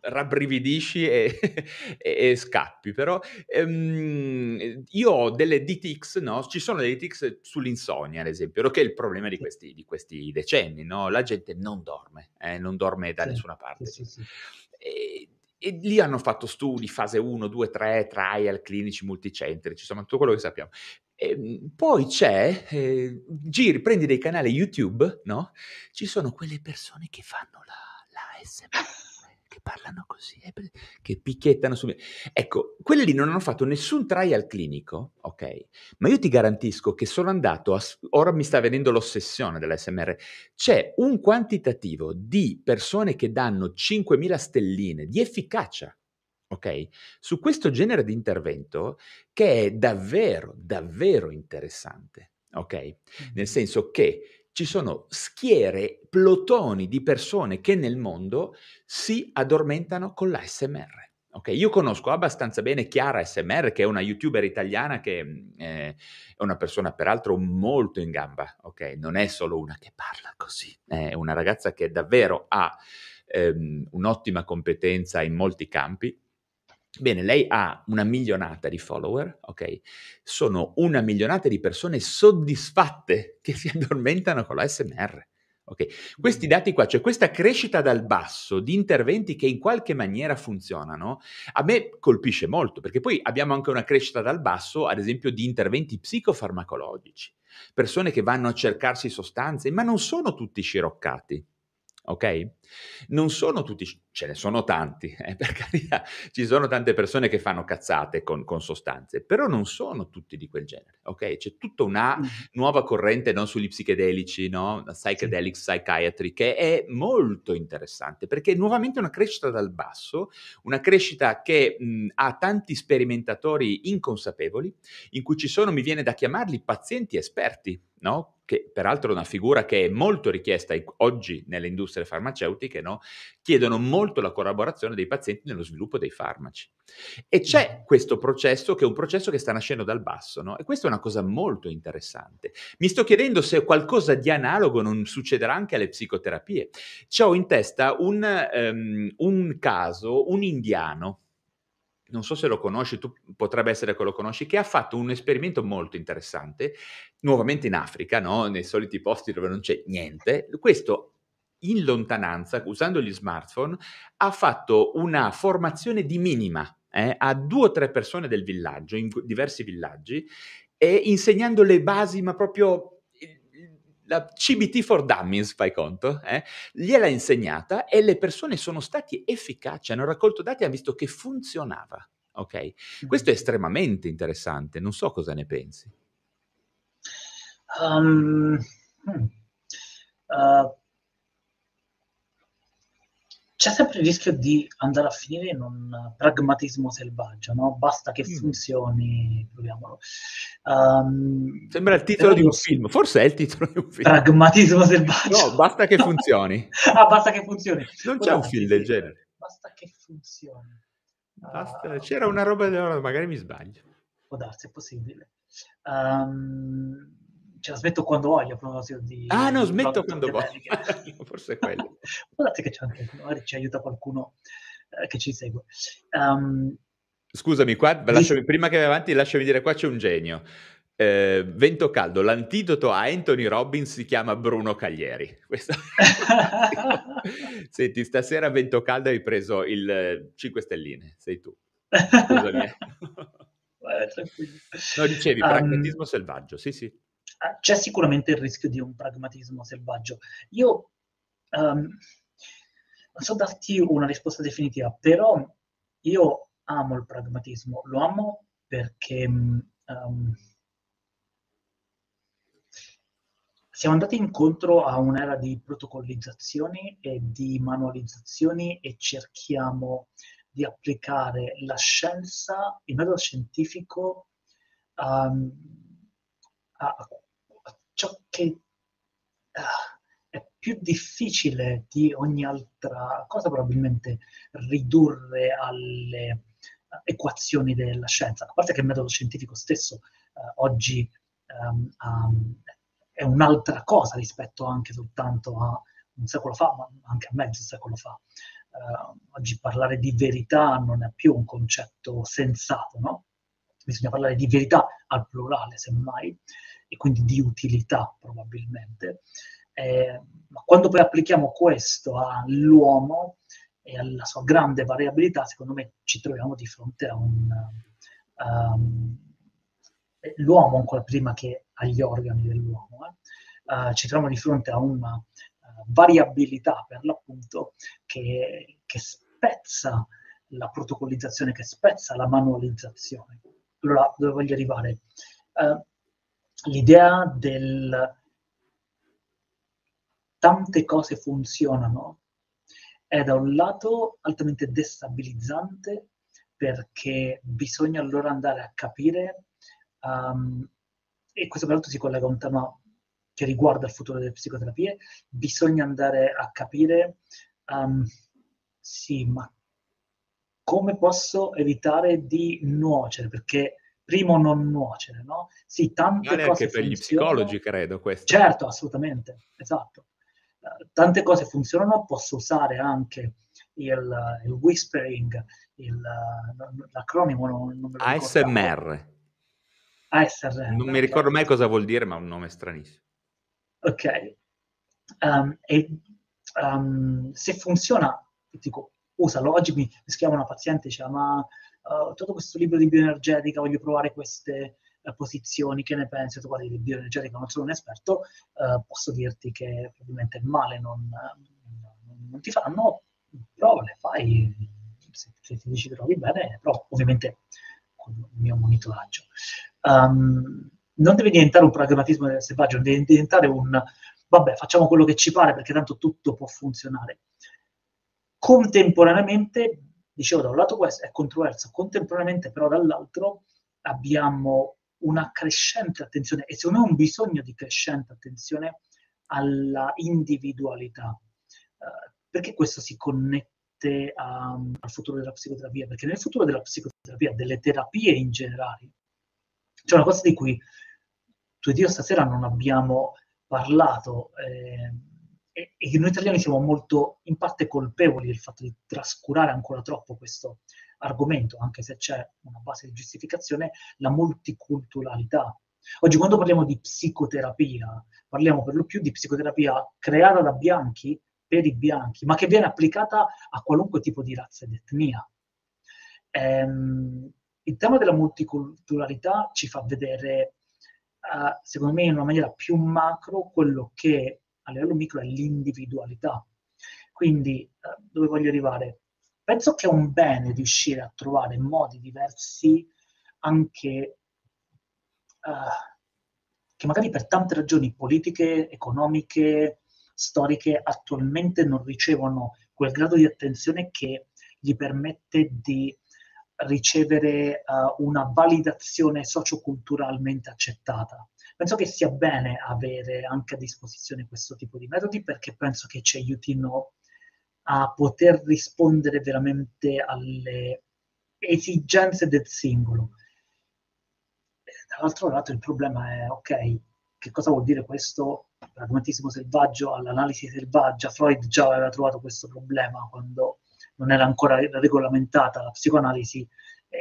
rabbrividisci e, e, e scappi, però ehm, io ho delle DTX, no? Ci sono delle DTX sull'insonnia, ad esempio, che è il problema di questi, di questi decenni, no? La gente non dorme, eh, non dorme da Sì, nessuna parte. sì, sì, sì. E, e lì hanno fatto studi, fase 1, 2, 3, trial, clinici, multicentrici, insomma tutto quello che sappiamo. E, poi c'è, eh, giri, prendi dei canali YouTube, no? Ci sono quelle persone che fanno la, la ASMR, che parlano così, eh, che picchiettano su... Ecco, quelli lì non hanno fatto nessun trial clinico, ok? Ma io ti garantisco che sono andato, a, ora mi sta venendo l'ossessione dell'ASMR, c'è un quantitativo di persone che danno 5.000 stelline di efficacia, ok? Su questo genere di intervento che è davvero, davvero interessante, ok? Nel senso che ci sono schiere, plotoni di persone che nel mondo si addormentano con l'ASMR. Ok, io conosco abbastanza bene Chiara SMR, che è una youtuber italiana che eh, è una persona peraltro molto in gamba, ok? Non è solo una che parla così, è una ragazza che davvero ha ehm, un'ottima competenza in molti campi. Bene, lei ha una milionata di follower, ok? Sono una milionata di persone soddisfatte che si addormentano con la SMR. Ok, questi dati qua, cioè questa crescita dal basso di interventi che in qualche maniera funzionano, a me colpisce molto, perché poi abbiamo anche una crescita dal basso, ad esempio, di interventi psicofarmacologici, persone che vanno a cercarsi sostanze, ma non sono tutti sciroccati. Ok? Non sono tutti, ce ne sono tanti, eh, per carità, ci sono tante persone che fanno cazzate con, con, sostanze, però non sono tutti di quel genere, ok? C'è tutta una nuova corrente no, sugli psichedelici, no? Psychedelic psychiatry, che è molto interessante, perché è nuovamente una crescita dal basso, una crescita che mh, ha tanti sperimentatori inconsapevoli, in cui ci sono, mi viene da chiamarli pazienti esperti, no? che peraltro è una figura che è molto richiesta oggi nelle industrie farmaceutiche, no? chiedono molto la collaborazione dei pazienti nello sviluppo dei farmaci. E c'è questo processo che è un processo che sta nascendo dal basso, no? e questa è una cosa molto interessante. Mi sto chiedendo se qualcosa di analogo non succederà anche alle psicoterapie. C'ho in testa un, um, un caso, un indiano, non so se lo conosci, tu potrebbe essere che lo conosci, che ha fatto un esperimento molto interessante, nuovamente in Africa, no? nei soliti posti dove non c'è niente. Questo in lontananza, usando gli smartphone, ha fatto una formazione di minima eh, a due o tre persone del villaggio, in diversi villaggi, e insegnando le basi, ma proprio la CBT for Dummies, fai conto, eh? gliel'ha insegnata e le persone sono stati efficaci, hanno raccolto dati e hanno visto che funzionava. Ok? Questo è estremamente interessante, non so cosa ne pensi. Um, uh, c'è sempre il rischio di andare a finire in un pragmatismo selvaggio, no? Basta che funzioni, proviamolo. Um, Sembra il titolo di un film, forse è il titolo di un film. Pragmatismo selvaggio. No, basta che funzioni. ah, basta che funzioni. Non c'è un film del genere. Basta che funzioni. Basta, uh, c'era una roba, magari mi sbaglio. Può darsi, è possibile. Um, ce la smetto quando voglio a proposito di... Ah no, smetto quando voglio, forse è quello. Guardate che c'è anche, magari ci aiuta qualcuno eh, che ci segue. Um, Scusami, qua, lasciami, prima che vai avanti, lasciami dire, qua c'è un genio. Eh, vento caldo, l'antidoto a Anthony Robbins si chiama Bruno Caglieri. Questo... Senti, stasera a vento caldo hai preso il 5 stelline, sei tu. Scusami. Eh. no, dicevi, pragmatismo um, selvaggio, sì sì. Ah, c'è sicuramente il rischio di un pragmatismo selvaggio. Io um, non so darti una risposta definitiva, però io amo il pragmatismo, lo amo perché um, siamo andati incontro a un'era di protocollizzazioni e di manualizzazioni e cerchiamo di applicare la scienza, il metodo scientifico um, a, ciò che uh, è più difficile di ogni altra cosa probabilmente ridurre alle uh, equazioni della scienza, a parte che il metodo scientifico stesso uh, oggi um, um, è un'altra cosa rispetto anche soltanto a un secolo fa, ma anche a mezzo secolo fa. Uh, oggi parlare di verità non è più un concetto sensato, no? Bisogna parlare di verità al plurale, semmai e quindi di utilità probabilmente. Eh, ma quando poi applichiamo questo all'uomo e alla sua grande variabilità, secondo me ci troviamo di fronte a un... Um, l'uomo ancora prima che agli organi dell'uomo, eh, uh, ci troviamo di fronte a una uh, variabilità per l'appunto che, che spezza la protocollizzazione, che spezza la manualizzazione. Allora, dove voglio arrivare? Uh, l'idea del tante cose funzionano è da un lato altamente destabilizzante perché bisogna allora andare a capire, um, e questo peraltro si collega a un tema che riguarda il futuro delle psicoterapie, bisogna andare a capire, um, sì, ma come posso evitare di nuocere? Perché primo non nuocere, no? Sì, tante vale cose anche per gli psicologi, credo, questo. Certo, assolutamente, esatto. Uh, tante cose funzionano, posso usare anche il, il whispering, il, l'acronimo non, non ASMR. ASMR. Non mi ricordo mai cosa vuol dire, ma è un nome stranissimo. Ok. Um, e um, se funziona, dico, usalo. Oggi mi, mi schiama una paziente e dice, ma uh, tutto questo libro di bioenergetica, voglio provare queste uh, posizioni, che ne pensi? Tu guardi di bioenergetica, non sono un esperto, uh, posso dirti che probabilmente il male non, non ti fanno, provale, fai, se, se, ti dici che trovi bene, però ovviamente con il mio monitoraggio. Um, non deve diventare un pragmatismo selvaggio, deve diventare un vabbè, facciamo quello che ci pare perché tanto tutto può funzionare. Contemporaneamente dicevo, da un lato questo è controverso, contemporaneamente però dall'altro abbiamo una crescente attenzione e secondo me un bisogno di crescente attenzione alla individualità. Uh, perché questo si connette a, al futuro della psicoterapia? Perché nel futuro della psicoterapia, delle terapie in generale, c'è una cosa di cui tu ed io stasera non abbiamo parlato. Eh, e, e noi italiani siamo molto in parte colpevoli del fatto di trascurare ancora troppo questo argomento, anche se c'è una base di giustificazione, la multiculturalità. Oggi quando parliamo di psicoterapia, parliamo per lo più di psicoterapia creata da bianchi per i bianchi, ma che viene applicata a qualunque tipo di razza ed etnia. Ehm, il tema della multiculturalità ci fa vedere, uh, secondo me, in una maniera più macro quello che a livello micro è l'individualità. Quindi, uh, dove voglio arrivare? Penso che è un bene riuscire a trovare modi diversi anche uh, che magari per tante ragioni politiche, economiche, storiche attualmente non ricevono quel grado di attenzione che gli permette di ricevere uh, una validazione socioculturalmente accettata. Penso che sia bene avere anche a disposizione questo tipo di metodi perché penso che ci aiutino a poter rispondere veramente alle esigenze del singolo. Dall'altro lato il problema è, ok, che cosa vuol dire questo pragmatismo selvaggio all'analisi selvaggia? Freud già aveva trovato questo problema quando non era ancora regolamentata la psicoanalisi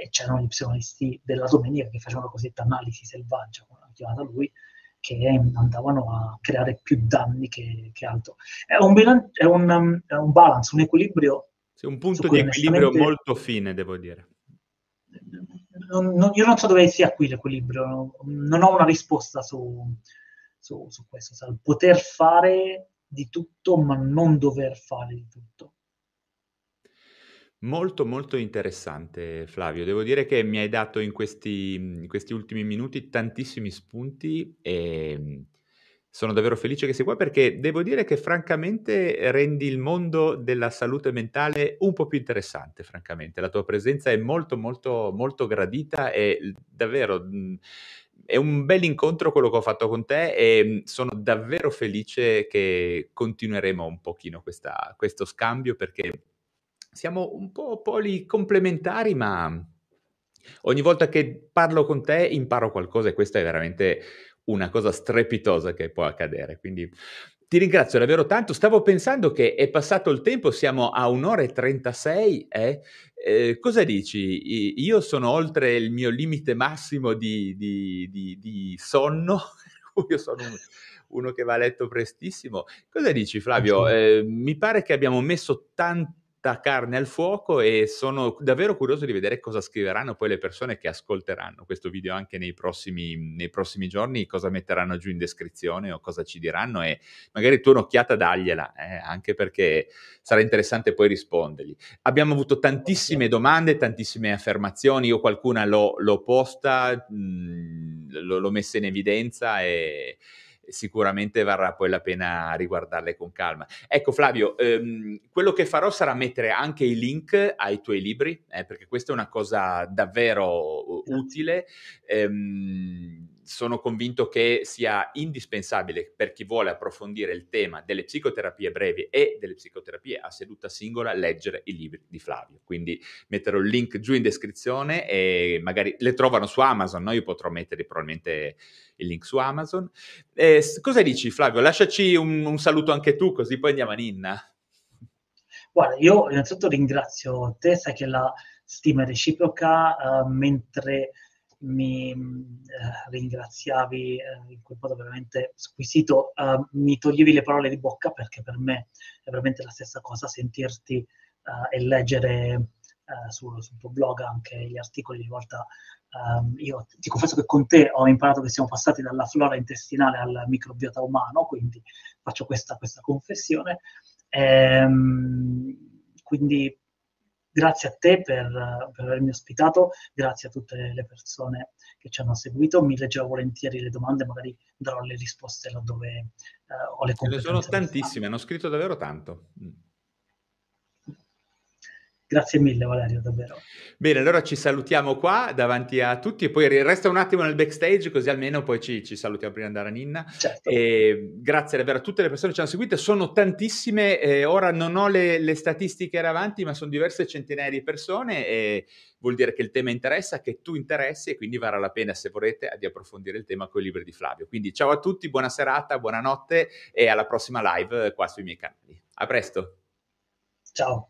e c'erano gli psicoanalisti della domenica che facevano la cosiddetta analisi selvaggia, come l'ha chiamata lui, che andavano a creare più danni che, che altro. È un, bilan- è, un, è un, balance, un equilibrio. Sì, un punto di equilibrio molto fine, devo dire. Non, non, io non so dove sia qui l'equilibrio, non ho una risposta su, su, su questo, cioè, poter fare di tutto ma non dover fare di tutto. Molto, molto interessante Flavio. Devo dire che mi hai dato in questi, in questi ultimi minuti tantissimi spunti e mm, sono davvero felice che sei qua perché devo dire che francamente rendi il mondo della salute mentale un po' più interessante, francamente. La tua presenza è molto, molto, molto gradita e davvero mm, è un bel incontro quello che ho fatto con te e mm, sono davvero felice che continueremo un pochino questa, questo scambio perché siamo un po' poli complementari, ma ogni volta che parlo con te imparo qualcosa e questa è veramente una cosa strepitosa che può accadere. Quindi ti ringrazio davvero tanto. Stavo pensando che è passato il tempo, siamo a un'ora e 36. Eh? Eh, cosa dici? Io sono oltre il mio limite massimo di, di, di, di sonno. Io sono un, uno che va a letto prestissimo. Cosa dici, Flavio? Eh, mi pare che abbiamo messo tanto tanta carne al fuoco e sono davvero curioso di vedere cosa scriveranno poi le persone che ascolteranno questo video anche nei prossimi, nei prossimi giorni, cosa metteranno giù in descrizione o cosa ci diranno e magari tu un'occhiata dagliela, eh, anche perché sarà interessante poi rispondergli. Abbiamo avuto tantissime domande, tantissime affermazioni, io qualcuna l'ho, l'ho posta, mh, l'ho, l'ho messa in evidenza e sicuramente varrà poi la pena riguardarle con calma. Ecco Flavio, ehm, quello che farò sarà mettere anche i link ai tuoi libri, eh, perché questa è una cosa davvero utile. Ehm, sono convinto che sia indispensabile per chi vuole approfondire il tema delle psicoterapie brevi e delle psicoterapie a seduta singola leggere i libri di Flavio. Quindi metterò il link giù in descrizione e magari le trovano su Amazon, no? io potrò mettere probabilmente il link su Amazon. Eh, cosa dici Flavio? Lasciaci un, un saluto anche tu così poi andiamo a Ninna. Guarda, io innanzitutto ringrazio te, sai che la stima è reciproca, uh, mentre mi eh, ringraziavi eh, in quel modo veramente squisito, eh, mi toglievi le parole di bocca perché per me è veramente la stessa cosa sentirti eh, e leggere eh, sul, sul, tuo blog anche gli articoli di volta. Ehm, io ti confesso che con te ho imparato che siamo passati dalla flora intestinale al microbiota umano, quindi faccio questa, questa confessione. Ehm, quindi Grazie a te per, per, avermi ospitato, grazie a tutte le persone che ci hanno seguito. Mi leggerò volentieri le domande, magari darò le risposte laddove eh, ho le competenze. Ce ne sono tantissime, hanno scritto davvero tanto. Grazie mille Valerio, davvero. Bene, allora ci salutiamo qua davanti a tutti e poi resta un attimo nel backstage così almeno poi ci, ci salutiamo prima di andare a Ninna. Certo. E grazie davvero a tutte le persone che ci hanno seguito, sono tantissime, eh, ora non ho le, le statistiche avanti ma sono diverse centinaia di persone e vuol dire che il tema interessa, che tu interessi e quindi varrà la pena se volete di approfondire il tema con i libri di Flavio. Quindi ciao a tutti, buona serata, buonanotte e alla prossima live qua sui miei canali. A presto. Ciao.